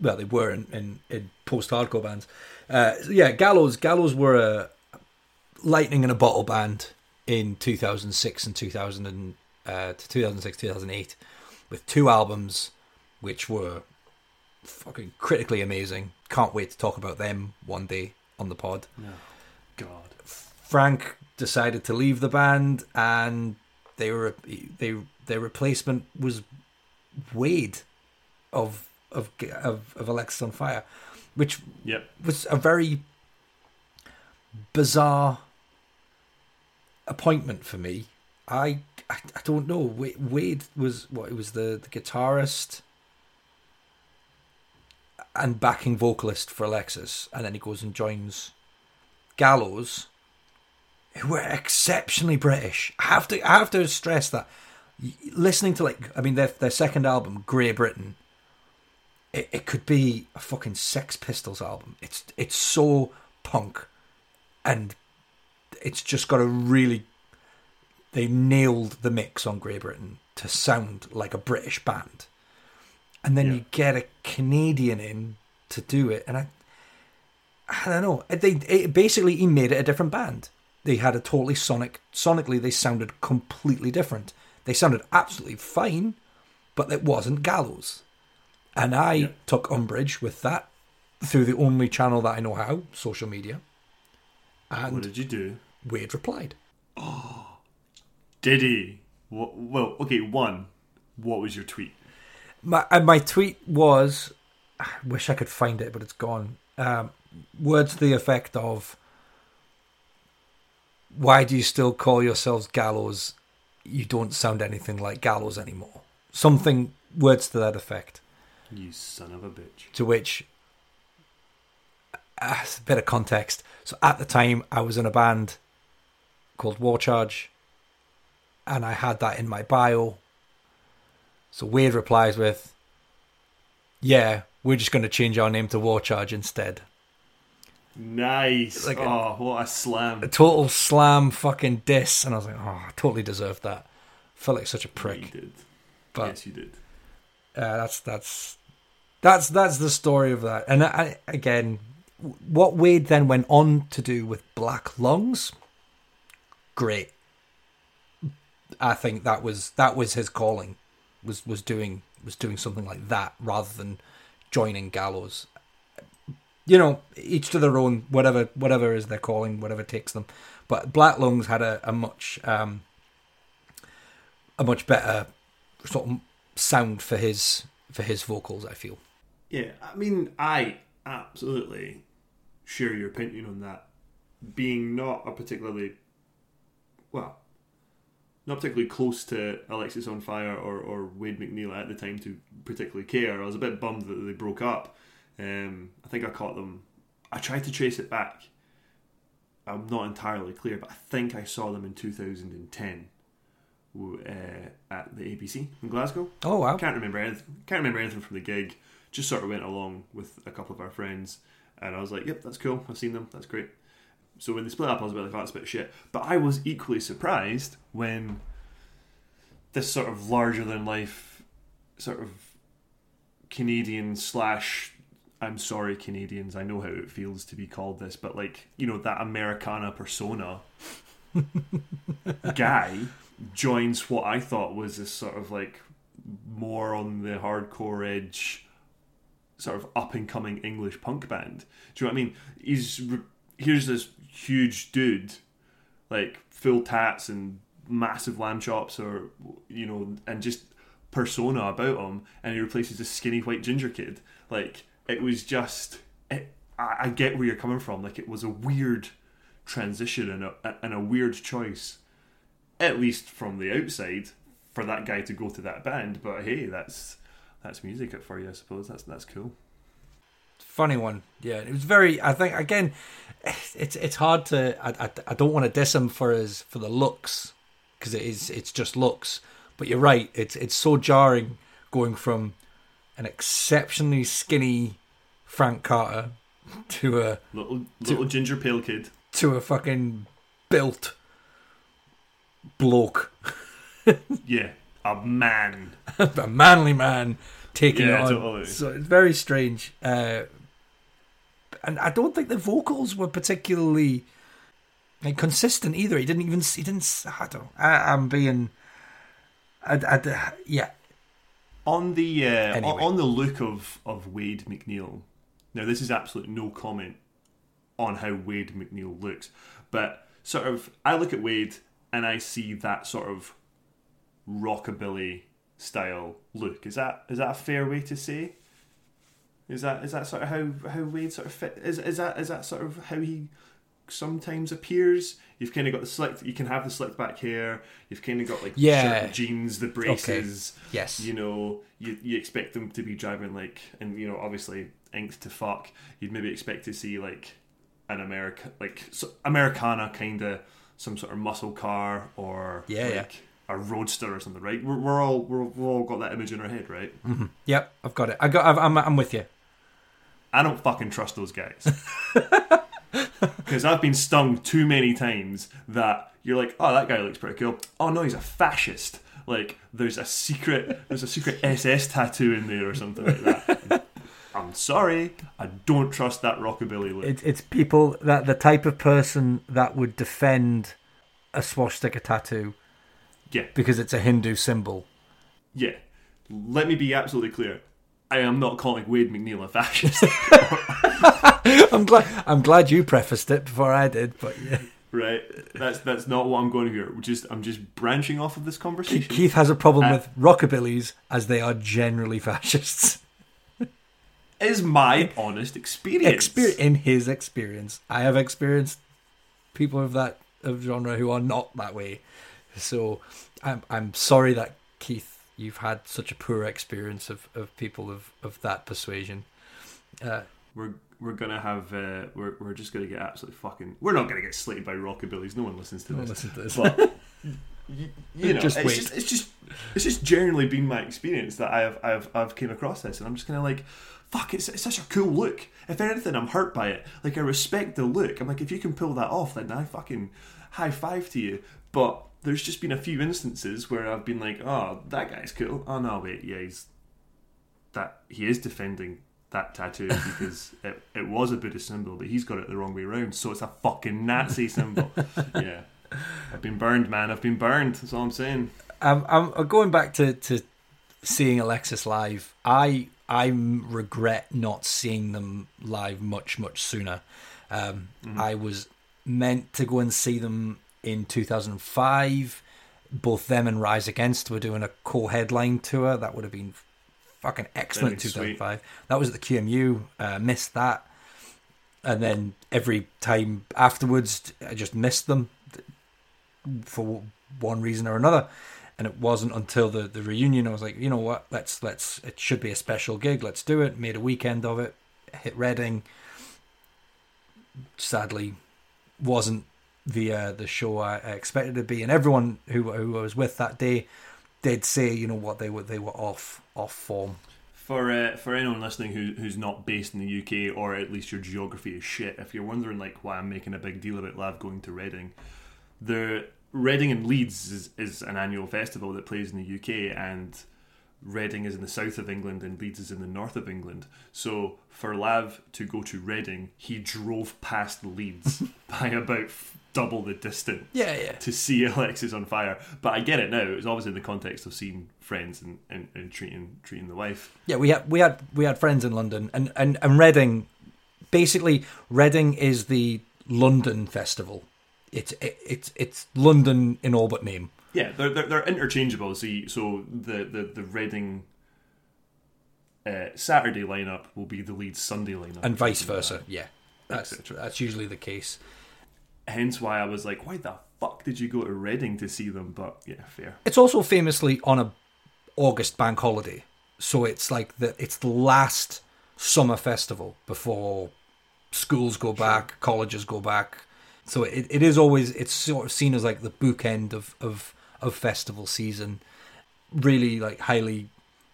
Well, they were in, in, in post-hardcore bands. Uh, so yeah, Gallows. Gallows were a lightning in a bottle band in 2006 and 2000 and, uh, to 2006 2008 with two albums which were fucking critically amazing. Can't wait to talk about them one day on the pod. No, God. Frank decided to leave the band, and they were they their replacement was Wade of of of, of Alexisonfire, which Yep. was a very bizarre appointment for me. I I, I don't know. Wade was what? He was the, the guitarist and backing vocalist for Alexis, and then he goes and joins Gallows, who were exceptionally British. I have to I have to stress that. Listening to like I mean their their second album, Grey Britain, it, it could be a fucking Sex Pistols album. It's it's so punk, and it's just got a really. They nailed the mix on Grey Britain to sound like a British band, and then Yeah. you get a Canadian in to do it, and I. I don't know. They it, basically he made it a different band. They had a totally sonic. Sonically, they sounded completely different. They sounded absolutely fine, but it wasn't Gallows. And I Yeah. took umbrage with that through the only channel that I know how, social media. what And did you do? Wade replied. Oh. Did he? Well, okay. One. What was your tweet? My and my tweet was, I wish I could find it, but it's gone. Um, words to the effect of, "Why do you still call yourselves Gallows? You don't sound anything like Gallows anymore." Something words to that effect. You son of a bitch. To which, uh, a bit of context. So at the time, I was in a band called War Charge, and I had that in my bio. So Wade replies with, "Yeah, we're just going to change our name to War Charge instead." Nice. Like a- oh, what a slam. A total slam fucking diss, and I was like, "Oh, I totally deserved that." Felt like such a You prick, did. but yes, you did. uh, that's that's that's that's the story of that. And I, again, what Wade then went on to do with Black Lungs, great. I think that was that was his calling, was was doing was doing something like that rather than joining Gallows. You know, each to their own. Whatever whatever is their calling, whatever takes them. But Black Lungs had a, a much um, a much better sort of sound for his for his vocals. I feel. Yeah, I mean, I absolutely share your opinion on that. Being not a particularly well, not particularly close to Alexisonfire or, or Wade MacNeil at the time to particularly care. I was a bit bummed that they broke up. Um, I think I caught them. I tried to trace it back. I'm not entirely clear, but I think I saw them in 2010 uh, at the ABC in Glasgow. Oh wow! Can't remember anything. Can't remember anything from the gig. Just sort of went along with a couple of our friends, and I was like, "Yep, that's cool. I've seen them. That's great." So when they split up, I was a bit like, "Oh, that's a bit of shit." But I was equally surprised when this sort of larger than life, sort of Canadian slash I'm sorry, Canadians. I know how it feels to be called this, but like you know that Americana persona (laughs) guy joins what I thought was this sort of like more on the hardcore edge, sort of up and coming English punk band. Do you know what I mean? He's here's this huge dude, like full tats and massive lamb chops, or you know, and just persona about him, and he replaces a skinny white ginger kid. Like it was just, it, I, I get where you're coming from. Like it was a weird transition and a and a weird choice at least from the outside, for that guy to go to that band. But hey, that's that's music for you, I suppose. That's that's cool. Funny one, yeah. It was very. I think again, it's it's hard to. I, I, I don't want to diss him for his for the looks because it is it's just looks. But you're right. It's it's so jarring going from an exceptionally skinny Frank Carter to a little little to, ginger pale kid to a fucking built bloke. (laughs) yeah, a man, (laughs) a manly man taking yeah, it on. Totally. So it's very strange. Uh, and I don't think the vocals were particularly like, consistent either. He didn't even. He didn't. I don't. I, am being. I, I, yeah. On the uh, anyway. on the look of of Wade MacNeil. Now this is absolutely no comment on how Wade MacNeil looks, but sort of I look at Wade and I see that sort of rockabilly style look. Is that is that a fair way to say? Is that is that sort of how how Wade sort of fit? Is is that is that sort of how he sometimes appears? You've kind of got the slick. You can have the slicked back hair. You've kind of got like yeah jeans, the braces. Okay. Yes. You know, you you expect them to be driving like, and you know, obviously inked to fuck. You'd maybe expect to see like an America like so Americana kind of some sort of muscle car or yeah, like yeah. A roadster or something, right? We're, we're all we're, we've all got that image in our head, right? Mm-hmm. Yep, I've got it. I got. i am I'm with you. I don't fucking trust those guys (laughs) because I've been stung too many times that you're like, oh, that guy looks pretty cool. Oh no, he's a fascist. Like there's a secret, there's a secret (laughs) SS tattoo in there or something like that. (laughs) I'm sorry, I don't trust that rockabilly look. It, it's people that the type of person that would defend a swastika tattoo. Yeah, because it's a Hindu symbol. Yeah, let me be absolutely clear. I am not calling Wade MacNeil a fascist. (laughs) (laughs) I'm glad. I'm glad you prefaced it before I did, but yeah. Right, that's that's not what I'm going here. Just I'm just branching off of this conversation. Keith has a problem uh, with rockabillys as they are generally fascists (laughs) is my honest experience. Exper- in his experience, I have experienced people of that of genre who are not that way. So I'm I'm sorry that Keith, you've had such a poor experience of, of people of, of that persuasion. Uh, we're we're gonna have uh, we're we're just gonna get absolutely fucking. We're not gonna get slated by rockabillys. No one listens to no this. One listens to this. But, (laughs) you, you know, just it's, just, it's just it's just generally been my experience that I have I've I've came across this, and I'm just kind of like, fuck, it's, it's such a cool look. If anything, I'm hurt by it. Like, I respect the look. I'm like, if you can pull that off, then I fucking high five to you. But there's just been a few instances where I've been like, oh, that guy's cool. Oh, no, wait, yeah, he's. That, he is defending that tattoo (laughs) because it, it was a Buddhist symbol, but he's got it the wrong way around, so it's a fucking Nazi (laughs) symbol. yeah. I've been burned, man. I've been burned. That's all I'm saying. Um, I'm going back to, to seeing Alexis live. I I regret not seeing them live much much sooner. Um, mm-hmm. I was meant to go and see them in 2005. Both them and Rise Against were doing a co-headline tour. That would have been fucking excellent. 2005. Sweet. That was at the QMU. Uh, missed that, and then every time afterwards, I just missed them. for one reason or another. And it wasn't until the, the reunion I was like, you know what, let's let's it should be a special gig, let's do it. Made a weekend of it, hit Reading. Sadly, wasn't uh, the show I expected to be, and everyone who who I was with that day did say, you know what, they were they were off off form. For uh, for anyone listening who who's not based in the UK or at least your geography is shit, if you're wondering like why I'm making a big deal about Lav going to Reading, the Reading and Leeds is, is an annual festival that plays in the UK and Reading is in the south of England and Leeds is in the north of England. So for Lav to go to Reading, he drove past Leeds (laughs) by about double the distance Yeah, yeah. to see (laughs) Alexisonfire. But I get it now. It was always in the context of seeing friends and, and, and treating treating the wife. Yeah, we had we had we had friends in London and and and Reading. Basically, Reading is the London festival. It's it, it's it's London in all but name. Yeah, they're they're, they're interchangeable. See, so the the the Reading. Uh, Saturday lineup will be the Leeds Sunday lineup, and vice versa. Yeah, that's that's usually the case. Hence why I was like, why the fuck did you go to Reading to see them? But yeah, fair. It's also famously on a August bank holiday, so it's like the it's the last summer festival before schools go back, colleges go back. So it, it is always it's sort of seen as like the bookend of of of festival season. Really like highly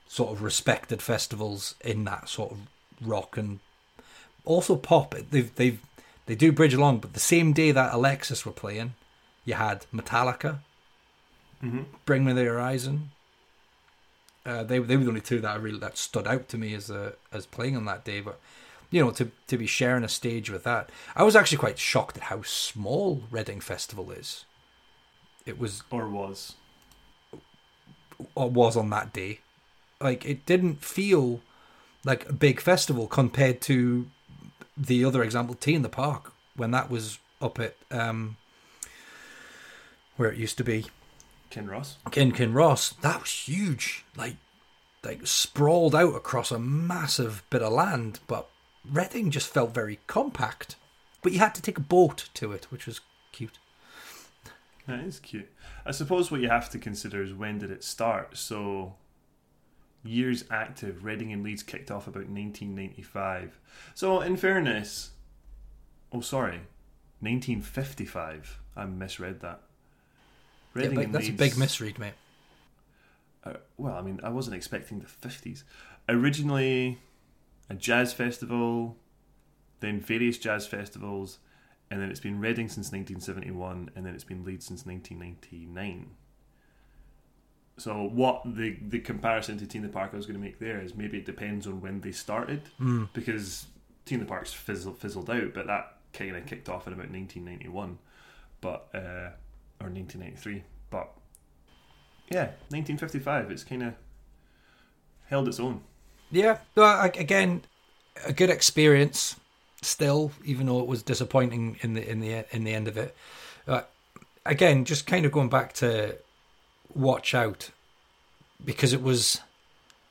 sort of respected festivals in that sort of rock and also pop. They've they've they do bridge along, but the same day that Alexis were playing, you had Metallica, hmm Bring Me the Horizon. Uh, they they were the only two that I really that stood out to me as uh, as playing on that day. But you know, to to be sharing a stage with that, I was actually quite shocked at how small Reading Festival is. It was Or was or was on that day. Like it didn't feel like a big festival compared to the other example, T in the Park, when that was up at um, where it used to be. Kinross? Ken Kinross, that was huge. Like like sprawled out across a massive bit of land, but Reading just felt very compact. But you had to take a boat to it, which was cute. That is cute. I suppose what you have to consider is when did it start? So, years active, Reading and Leeds kicked off about 1995. So, in fairness, oh, sorry, 1955. I misread that. Yeah, Reading but and that's a big misread, mate. Uh, well, I mean, I wasn't expecting the 50s. Originally, a jazz festival, then various jazz festivals, and then it's been Reading since 1971, and then it's been Leeds since 1999. So, what the the comparison to T in the Park I was going to make there is maybe it depends on when they started, Mm. because the Park's fizzled, fizzled out, but that kind of kicked off in about 1991, but uh, or 1993. But yeah, 1955. It's kind of held its own. Yeah, well, again, a good experience still, even though it was disappointing in the in the in the end of it. Uh, again, just kind of going back to watch out because it was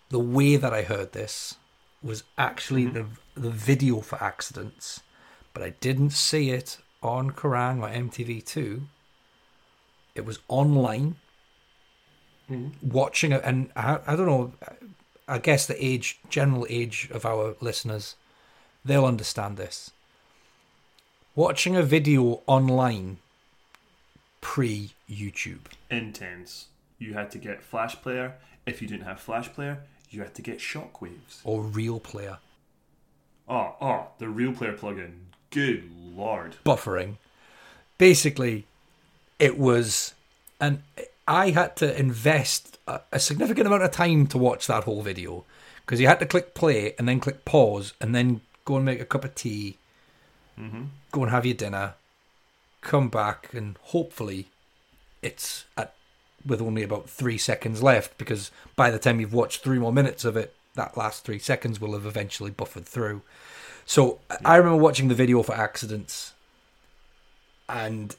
the way that I heard this was actually Mhm. the the video for accidents, but I didn't see it on Kerrang or MTV2. It was online watching it, and I, I don't know. I guess the age, general age of our listeners, they'll understand this. Watching a video online pre YouTube. Intense. You had to get Flash Player. If you didn't have Flash Player, you had to get Shockwaves. or real player Oh, oh, the Real Player plugin. Good lord. buffering. Basically, it was, and I had to invest a, a significant amount of time to watch that whole video because you had to click play and then click pause and then go and make a cup of tea, hmm go and have your dinner, come back, and hopefully it's at with only about three seconds left because by the time you've watched three more minutes of it, that last three seconds will have eventually buffered through. So I remember watching the video for accidents, and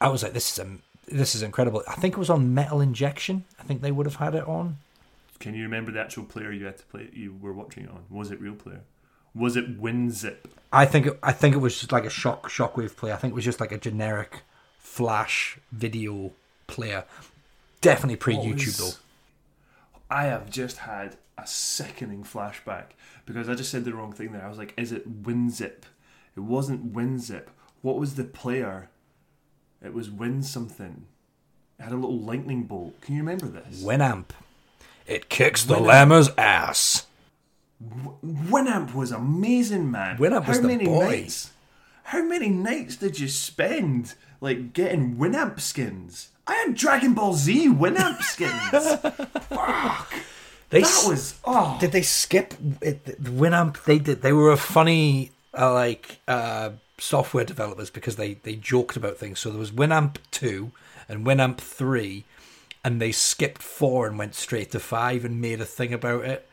I was like, "This is a, this is incredible." I think it was on Metal Injection. I think they would have had it on. Can you remember the actual player you had to play? You were watching it on. Was it Real Player? Was it WinZip? I think it, I think it was just like a shock shockwave play. I think it was just like a generic flash video player. Definitely pre YouTube though. I have just had a sickening flashback because I just said the wrong thing there. I was like, is it WinZip? It wasn't WinZip. What was the player? It was Win something. It had a little lightning bolt. Can you remember this? Winamp. It kicks the Winamp. llama's ass. Winamp was amazing, man. Winamp was how the many boy. nights? How many nights did you spend like getting Winamp skins? I had Dragon Ball Z Winamp (laughs) skins. They that was oh Did they skip it, the Winamp? They did. They were a funny uh, like uh, software developers because they they joked about things. So there was Winamp two and Winamp three, and they skipped four and went straight to five and made a thing about it.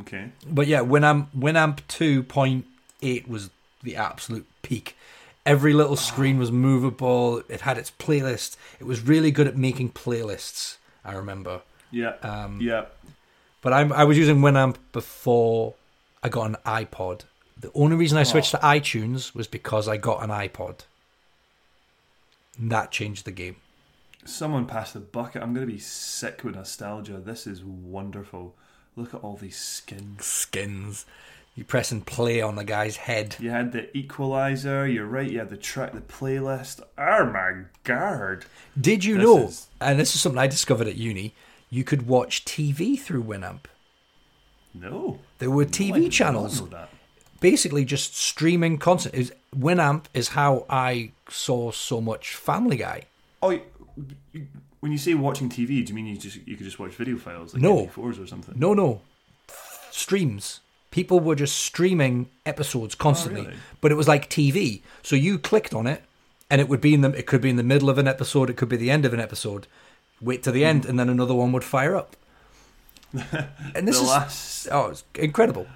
Okay. But yeah, Winamp Winamp two point eight was the absolute peak. Every little screen was movable. It had its playlist. It was really good at making playlists. I remember. Yeah. Um, yeah. But I'm, I was using Winamp before I got an iPod. The only reason I switched to iTunes was because I got an iPod. And that changed the game. Someone passed the bucket. I'm going to be sick with nostalgia. This is wonderful. Look at all these skins. Skins. You press and play on the guy's head. You had the equalizer. You're right. You had the track, the playlist. Oh my god! Did you This know? is- And this is something I discovered at uni. You could watch TV through Winamp. No. There were TV channels basically just streaming content. Is Winamp is how I saw so much Family Guy. Oh, when you say watching TV, do you mean you just you could just watch video files like No. MP4s or something? No, no. Streams. People were just streaming episodes constantly, Oh, really? but it was like TV. So you clicked on it, and it would be in the. It could be in the middle of an episode. It could be the end of an episode. Wait to the end, and then another one would fire up. (laughs) And this the is last oh, it's incredible.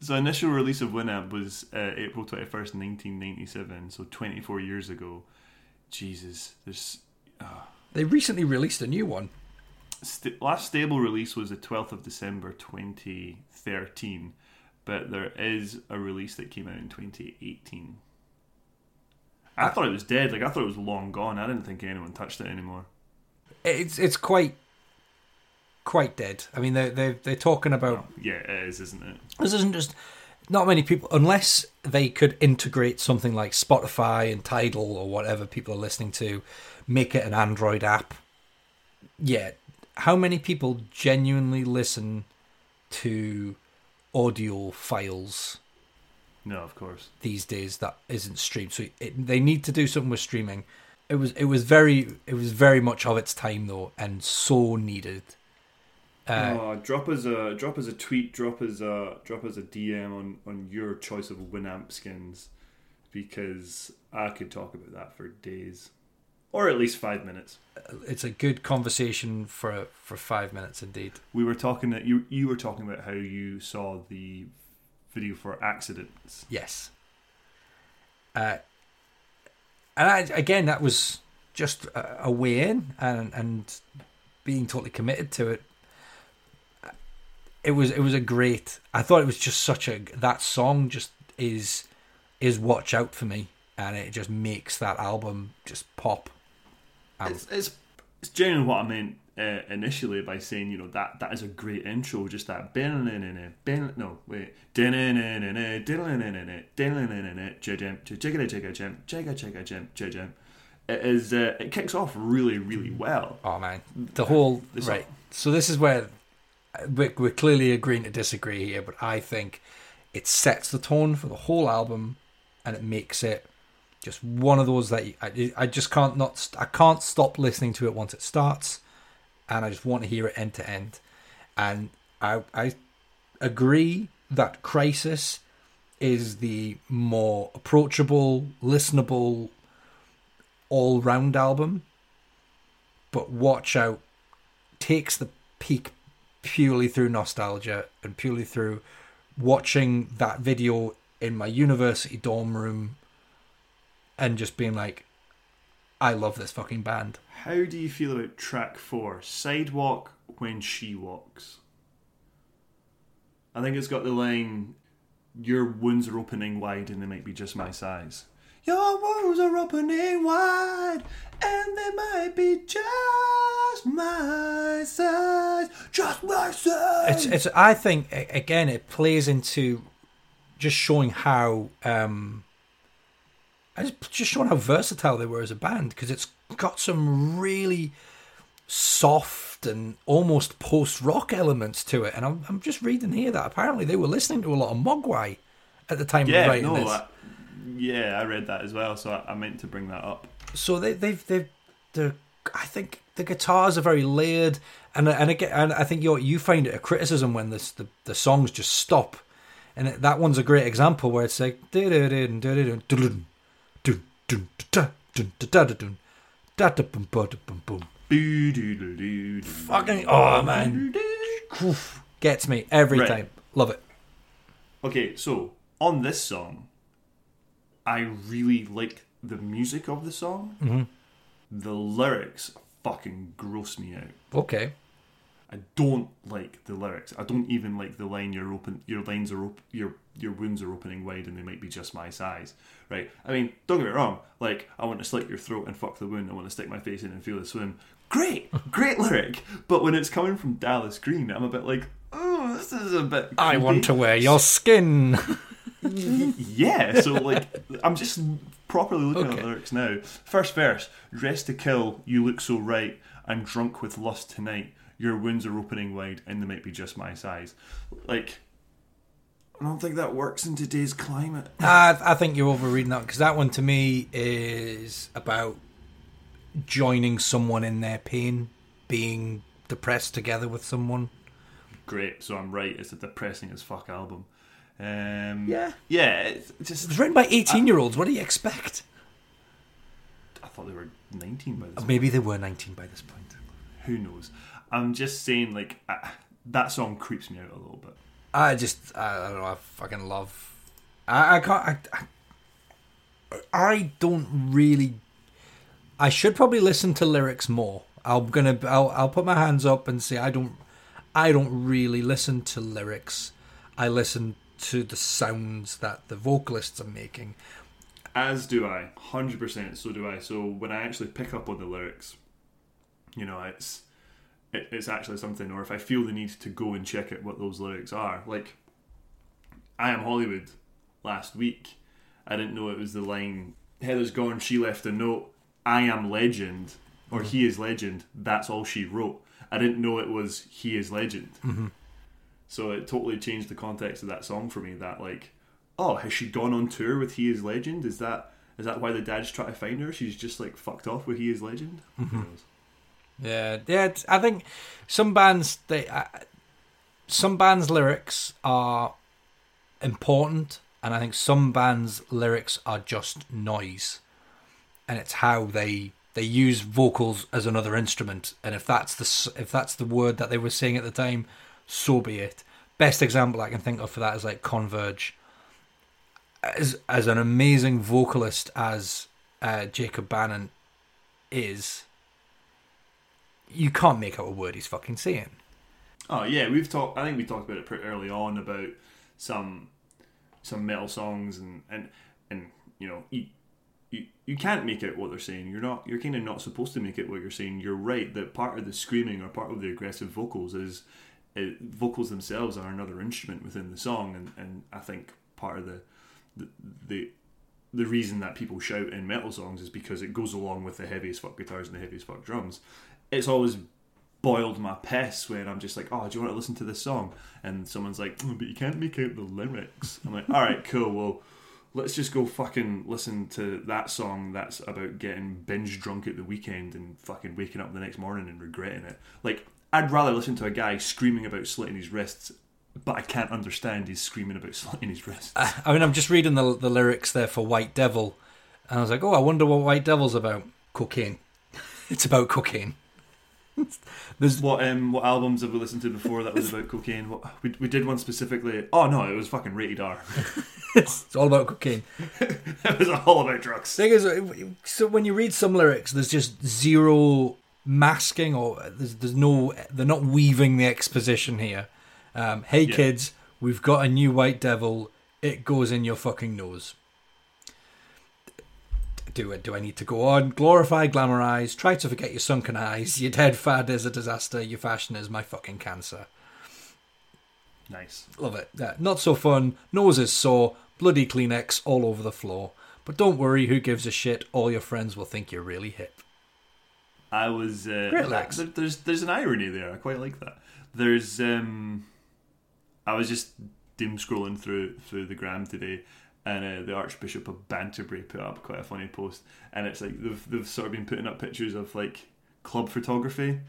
so initial release of Winamp was uh, April twenty first, nineteen ninety seven. So twenty four years ago. Jesus, there's They recently released a new one. st- last stable release was the 12th of December 2013, but there is a release that came out in 2018. I uh, thought it was dead. Like I thought it was long gone. I didn't think anyone touched it anymore. It's it's quite quite dead. I mean, they they they're talking about oh, Yeah, it is, isn't it? this isn't just not many people unless they could integrate something like Spotify and Tidal or whatever people are listening to, make it an Android app. Yeah, how many people genuinely listen to audio files No, of course. these days that isn't streamed? So it, they need to do something with streaming. It was it was very it was very much of its time though, and so needed. Uh, oh, drop us a drop us a tweet. Drop us a drop us a DM on on your choice of Winamp skins, because I could talk about that for days, or at least five minutes. it's a good conversation for for five minutes indeed. We were talking that you you were talking about how you saw the video for accidents. Yes. Uh, and I, again, that was just a, a way in, and and being totally committed to it. It was it was a great. I thought it was just such a that song just is is watch out for me, and it just makes that album just pop. Um, It's, it's it's genuinely what I meant uh, initially by saying you know that that is a great intro. Just that ben ben no wait jiggity jigga jam jigga jigga jam jam. It is uh, it kicks off really really well. Oh man, the whole This- right. So this is where we're, we're clearly agreeing to disagree here, but I think it sets the tone for the whole album, and it makes it just one of those that I, I just can't not I can't stop listening to it once it starts, and I just want to hear it end to end, and I I agree that Crisis is the more approachable, listenable, all round album. But Watch Out takes the peak purely through nostalgia and purely through watching that video in my university dorm room and just being like, I love this fucking band. How do you feel about track four, Sidewalk When She Walks? I think it's got the line, Your wounds are opening wide and they might be just my size. Your wounds are opening wide, and they might be just my size, just my size. It's, it's. I think again, it plays into just showing how, um, it's just showing how versatile they were as a band because it's got some really soft and almost post rock elements to it. And I'm, I'm just reading here that apparently they were listening to a lot of Mogwai at the time of yeah, writing no, this. I, yeah, I read that as well, so I, I meant to bring that up. so they they've they've the I think the guitars are very layered and and again and I think you you find it a criticism when this the, the songs just stop and that one's a great example where it's like Fucking oh man gets me every Right. time love it Okay, so on this song, I really like the music of the song. Mm-hmm. The lyrics fucking gross me out. okay I don't like the lyrics. I don't even like the line your open your lines are op- your your wounds are opening wide and they might be just my size. Right? I mean, don't get me wrong. Like I want to slit your throat and fuck the wound. I want to stick my face in and feel the swim. Great, great (laughs) lyric. But when it's coming from Dallas Green, I'm a bit like, oh, this is a bit. I want to wear your skin (laughs) yeah, so like I'm just properly looking at the lyrics now. First verse: Dressed to kill, you look so right. I'm drunk with lust tonight. Your wounds are opening wide, and they might be just my size. Like, I don't think that works in today's climate. I, I think you're overreading that because that one to me is about joining someone in their pain, being depressed together with someone. Great, so I'm right. It's a depressing as fuck album. Um, Yeah. yeah. It's just was written by 18 year olds. What do you expect? I thought they were 19 by this. Maybe they were 19 by this point. Who knows? I'm just saying, like uh, that song creeps me out a little bit. I just, I don't know, I fucking love. I, I can't, I, I, I don't really. I should probably listen to lyrics more. I'm gonna, I'll, I'll put my hands up and say I don't, I don't really listen to lyrics. I listen to the sounds that the vocalists are making. As do I, hundred percent. So do I. So when I actually pick up on the lyrics, you know, it's it, it's actually something. Or if I feel the need to go and check out what those lyrics are, like I am Hollywood last week, I didn't know it was the line Heather's gone. She left a note. I am legend, or he is legend. That's all she wrote. I didn't know it was he is legend. Mm-hmm. So it totally changed the context of that song for me. That like, oh, has she gone on tour with He Is Legend? Is that is that why the dad's trying to find her? She's just like fucked off with He Is Legend. Mm-hmm. Who knows? Yeah, yeah. I think some bands they, uh, some bands' lyrics are important, and I think some bands' lyrics are just noise, and it's how they they use vocals as another instrument, and if that's the if that's the word that they were saying at the time, so be it. Best example I can think of for that is like Converge. As as an amazing vocalist as uh, Jacob Bannon is, you can't make out a word he's fucking saying. Oh yeah, we've talked. I think we talked about it pretty early on about some some metal songs and and and you know you you, you can't make out what they're saying. You're not. You're kind of not supposed to make it what you're saying. You're right that part of the screaming or part of the aggressive vocals is uh, vocals themselves are another instrument within the song, and and I think part of the the the the reason that people shout in metal songs is because it goes along with the heaviest fuck guitars and the heaviest fuck drums. It's always boiled my piss when I'm just like, oh, do you want to listen to this song? And someone's like, oh, but you can't make out the lyrics. I'm like, all right, cool. Well, let's just go fucking listen to that song that's about getting binge drunk at the weekend and fucking waking up the next morning and regretting it. Like, I'd rather listen to a guy screaming about slitting his wrists, but I can't understand he's screaming about (laughs) slitting his wrists. I mean, I'm just reading the the lyrics there for White Devil, and I was like, oh, I wonder what White Devil's about. Cocaine. (laughs) it's about cocaine. (laughs) There's What um what albums have we listened to before that was about cocaine? What we, we did one specifically. Oh no, it was fucking rated R. (laughs) it's all about cocaine. (laughs) it was all about drugs. thing is, so when you read some lyrics, there's just zero masking, or there's there's no they're not weaving the exposition here. Um, hey Yeah. kids, we've got a new White Devil. It goes in your fucking nose. Do it? Do I need to go on? Glorify, glamorize, try to forget your sunken eyes. Your dead fad is a disaster. Your fashion is my fucking cancer. Nice. Love it. Yeah, not so fun. Nose is sore. Bloody Kleenex all over the floor. But don't worry, who gives a shit? All your friends will think you're really hip. I was uh, Great there- There's there's an irony there. I quite like that. There's um, I was just doom scrolling through through the gram today, and uh, the Archbishop of Banterbury put up quite a funny post, and it's like they've they've sort of been putting up pictures of like club photography.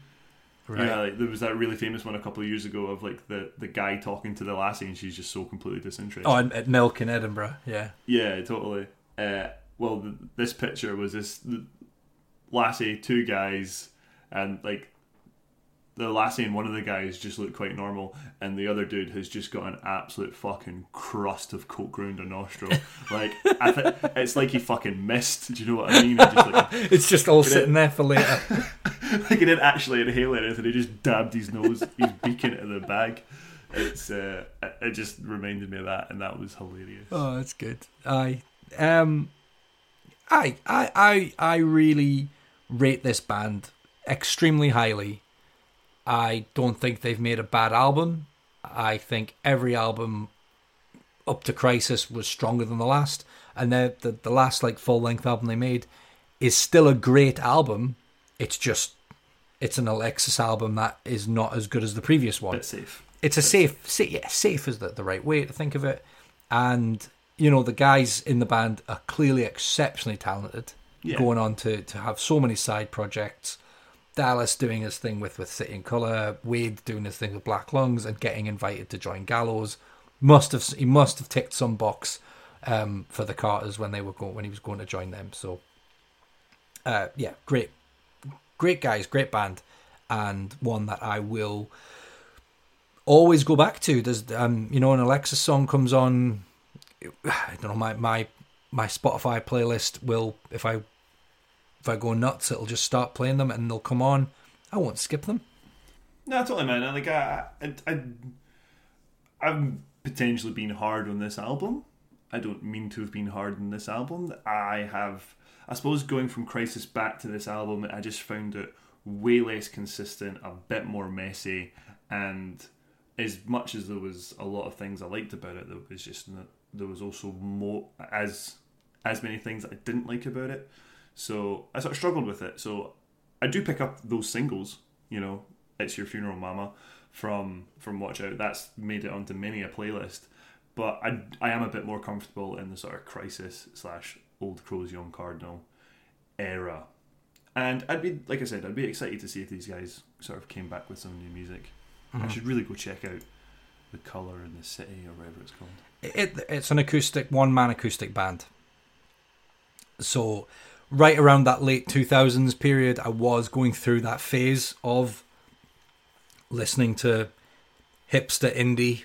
Right. Yeah, like there was that really famous one a couple of years ago of like the the guy talking to the lassie, and she's just so completely disinterested. Oh, at Milk in Edinburgh. Yeah. Yeah, totally. Uh, well, th- this picture was this lassie, two guys, and like the lassie and one of the guys just look quite normal, and the other dude has just got an absolute fucking crust of coke round a nostril. (laughs) like I think it's like he fucking missed. Do you know what I mean? Just, like, (laughs) It's just all sitting there for later. (laughs) like he didn't actually inhale anything. He just dabbed his nose, his beak into the bag. It's uh, it- it just reminded me of that, and that was hilarious. Oh, that's good. I um I I I I really rate this band extremely highly. I don't think they've made a bad album. I think every album up to Crisis was stronger than the last, and the the, the last like full length album they made is still a great album. It's just it's an Alexis album that is not as good as the previous one It's safe. it's a safe, sa- yeah, safe is the, the right way to think of it. And you know, the guys in the band are clearly exceptionally talented, Yeah. going on to to have so many side projects. Dallas doing his thing with with City Color, Wade doing his thing with Black Lungs, and getting invited to join Gallows. Must have he must have ticked some box um, for the Carters when they were going when he was going to join them. So, uh, yeah, great, great guys, great band, and one that I will always go back to. There's um, you know, an Alexa song comes on. (sighs) I don't know my my my Spotify playlist will if I if I go nuts, it'll just start playing them and they'll come on. I won't skip them. No, totally, man. Like I, I, I, I've potentially been hard on this album. I don't mean to have been hard on this album. I have, I suppose, going from Crisis back to this album, I just found it way less consistent, a bit more messy, and as much as there was a lot of things I liked about it, there was just there was also more as as many things I didn't like about it. So I sort of struggled with it. So I do pick up those singles, you know, "It's Your Funeral, Mama" from from Watch Out. That's made it onto many a playlist. But I, I am a bit more comfortable in the sort of crisis slash Old Crow's Young Cardinal era. And I'd be like I said, I'd be excited to see if these guys sort of came back with some new music. I mm-hmm. should really go check out the Color in the City or whatever it's called. It, it's an acoustic one man acoustic band. So right around that late 2000s period, I was going through that phase of listening to hipster indie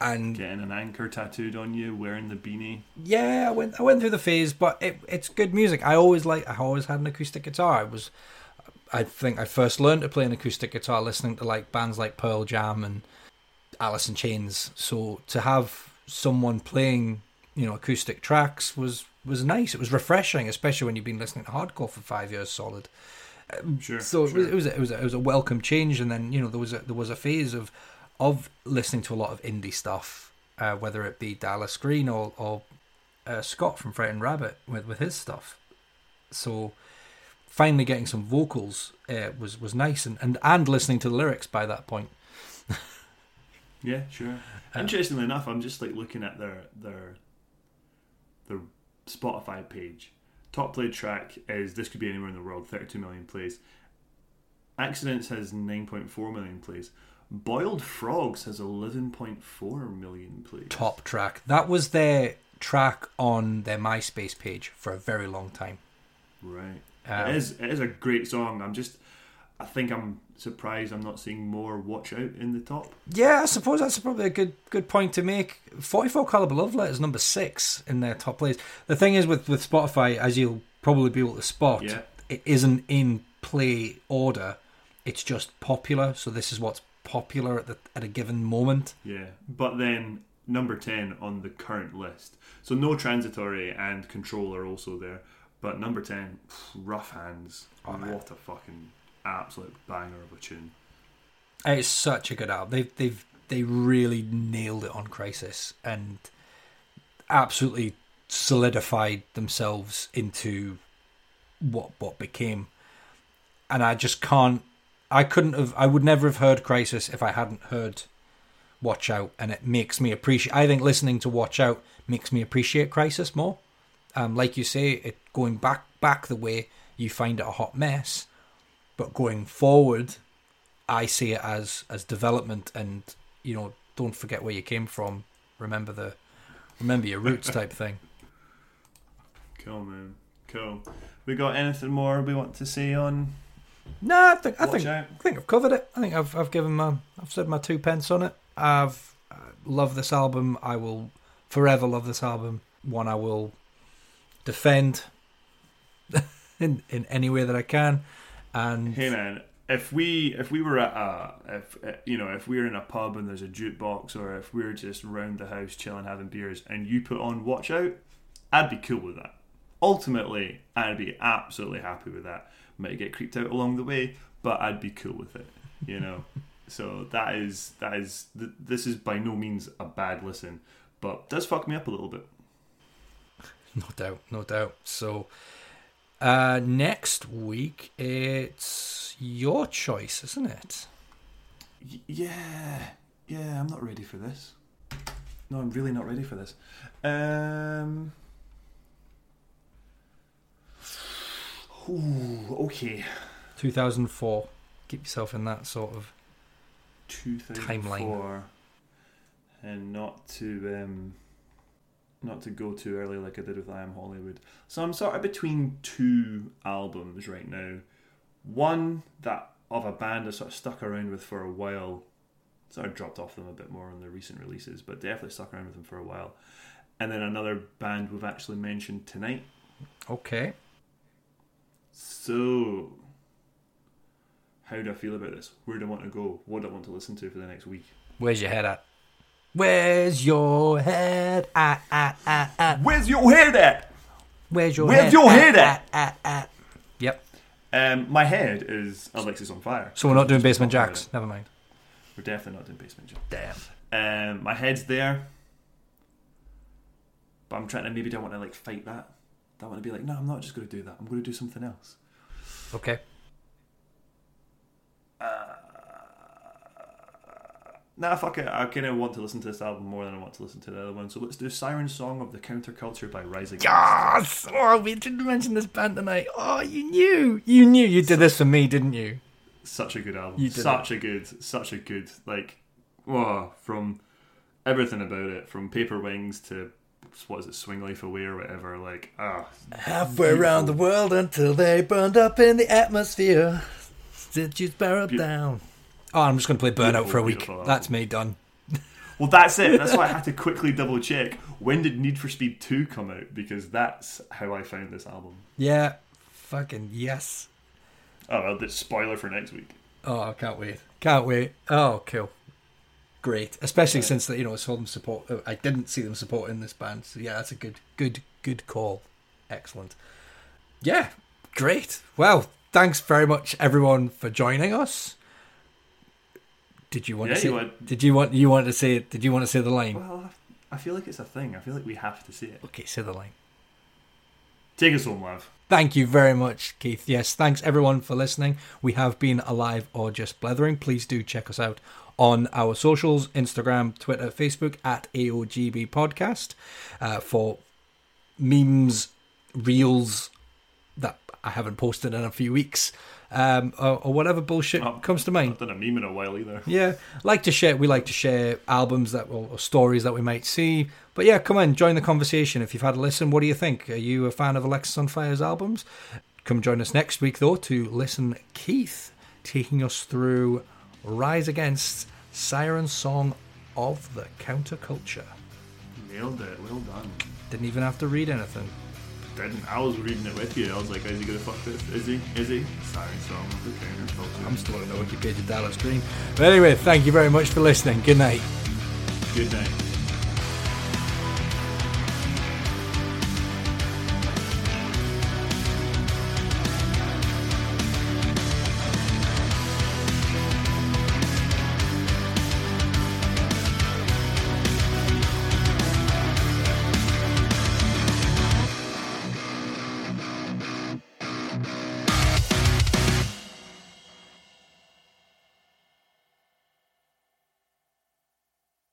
and Getting an anchor tattooed on you, wearing the beanie. yeah, I went I went through the phase, but it, it's good music. I always like I always had an acoustic guitar. I was I think I first learned to play an acoustic guitar listening to like bands like Pearl Jam and Alice in Chains. So to have someone playing, you know, acoustic tracks was was nice. It was refreshing, especially when you've been listening to hardcore for five years solid. Sure. So it sure. was it was a, it was a, it was a welcome change, and then you know there was a, there was a phase of of listening to a lot of indie stuff, uh, whether it be Dallas Green or or uh, Scott from Frightened Rabbit with with his stuff. So finally getting some vocals uh, was was nice, and, and and listening to the lyrics by that point. (laughs) Yeah, sure. Uh, Interestingly enough, I'm just like looking at their their their Spotify page. Top played track is "This Could Be Anywhere in the World," 32 million plays. Accidents has 9.4 million plays. Boiled Frogs has 11.4 million plays. Top track that was their track on their MySpace page for a very long time. Right. Um, it is. It is a great song. I'm just. I think I'm surprised I'm not seeing more "Watch Out" in the top. Yeah, I suppose that's probably a good good point to make. Forty four caliber love letter is number six in their top plays. The thing is with with Spotify, as you'll probably be able to spot, Yeah. it isn't in play order. It's just popular. So this is what's popular at the at a given moment. Yeah, but then number 10 on the current list. So No Transitory and Control are also there. But number ten, Rough Hands. Oh, what a fucking absolute banger of a tune. It's such a good album. They've they've they really nailed it on Crisis and absolutely solidified themselves into what what became. And I just can't. I couldn't have. I would never have heard Crisis if I hadn't heard Watch Out, and it makes me appreciate. I think listening to Watch Out makes me appreciate Crisis more. Um, like you say, it going back back the way you find it a hot mess, but going forward, I see it as as development, and you know, don't forget where you came from. Remember the remember your roots type thing. (laughs) Cool, man. Cool. We got anything more we want to say on No, I think I think out? I think I've covered it. I think I've I've given my I've said my two pence on it. I've uh, love this album. I will forever love this album. One I will defend (laughs) in in any way that I can. And Hey man, if we if we were at a if uh, you know if we were in a pub and there's a jukebox or if we were just round the house chilling having beers and you put on Watch Out, I'd be cool with that. Ultimately, I'd be absolutely happy with that. Might get creeped out along the way, but I'd be cool with it. You know. (laughs) so that is that is th- this is by no means a bad listen, but does fuck me up a little bit. No doubt, no doubt. So uh next week it's your choice, isn't it? Y- yeah, yeah, I'm not ready for this. No, I'm really not ready for this. Um. Ooh, okay. 2004. Keep yourself in that sort of 2004. And not to um, not to go too early like I did with I Am Hollywood. So I'm sort of between two albums right now. One that of a band I sort of stuck around with for a while. Sort of dropped off them a bit more on the recent releases, but definitely stuck around with them for a while. And then another band we've actually mentioned tonight. okay. So, how do I feel about this? Where do I want to go? What do I want to listen to for the next week? Where's your head at? Where's your head at? at, at, at? Where's your head at? Where's your Where's head your at, head at? at, at, at? Yep. Um, my head is Alexisonfire. So we're not doing Basement Jaxx. Never mind. We're definitely not doing Basement Jaxx. Damn. Um, my head's there, but I'm trying to maybe don't want to like fight that. I want to be like, no, I'm not just going to do that. I'm going to do something else. Okay. Nah, fuck it. I kind of want to listen to this album more than I want to listen to the other one. So let's do Siren Song of the Counterculture by Rising. Yes! Oh, we didn't mention this band tonight. Oh, you knew. You knew you did this for me, didn't you? Such a good album. You did such a good, such a good, like, whoa, from everything about it, from Paper Wings to what is it, Swing Life Away or whatever. Like, ah, Halfway around the world until they burned up in the atmosphere. Stitches barreled Beau- down. Oh, I'm just going to play Burnout Beautiful, for a week. That's me done. Well, that's it. That's why I had to quickly double check when did Need for Speed 2 come out because that's how I found this album. Yeah. Fucking yes. Oh, well, that's spoiler for next week. Oh, I can't wait. Can't wait. Oh, cool. Great. Especially since that you know I saw them support. uh, I didn't see them supporting this band. So yeah, that's a good, good, good call. Excellent. Yeah, great. Well, thanks very much everyone for joining us. Did you want Yeah, to say? you would. Did you want you want to say? Did you want to say the line? Well, I feel like it's a thing. I feel like we have to see it. Okay, say the line. Take us home, love. Thank you very much, Keith. Yes, thanks everyone for listening. We have been alive or just blethering. Please do check us out on our socials Instagram, Twitter, Facebook at AOGB Podcast uh, for memes, reels that I haven't posted in a few weeks, um, or, or whatever bullshit comes to I've mind. not done a meme in a while either. Yeah, like to share. We like to share albums that or, or stories that we might see. But yeah, come on, join the conversation. If you've had a listen, what do you think? Are you a fan of Alexisonfire's albums? Come join us next week though to listen Keith taking us through Rise Against Siren Song of the Counterculture. Nailed it. Well done. Didn't even have to read anything. Didn't. I was reading it with you. I was like, is he gonna fuck this? Is he? Is he? Siren song of the counterculture. I'm still on the Wikipedia Dallas Green. But anyway, thank you very much for listening. Good night. Good night.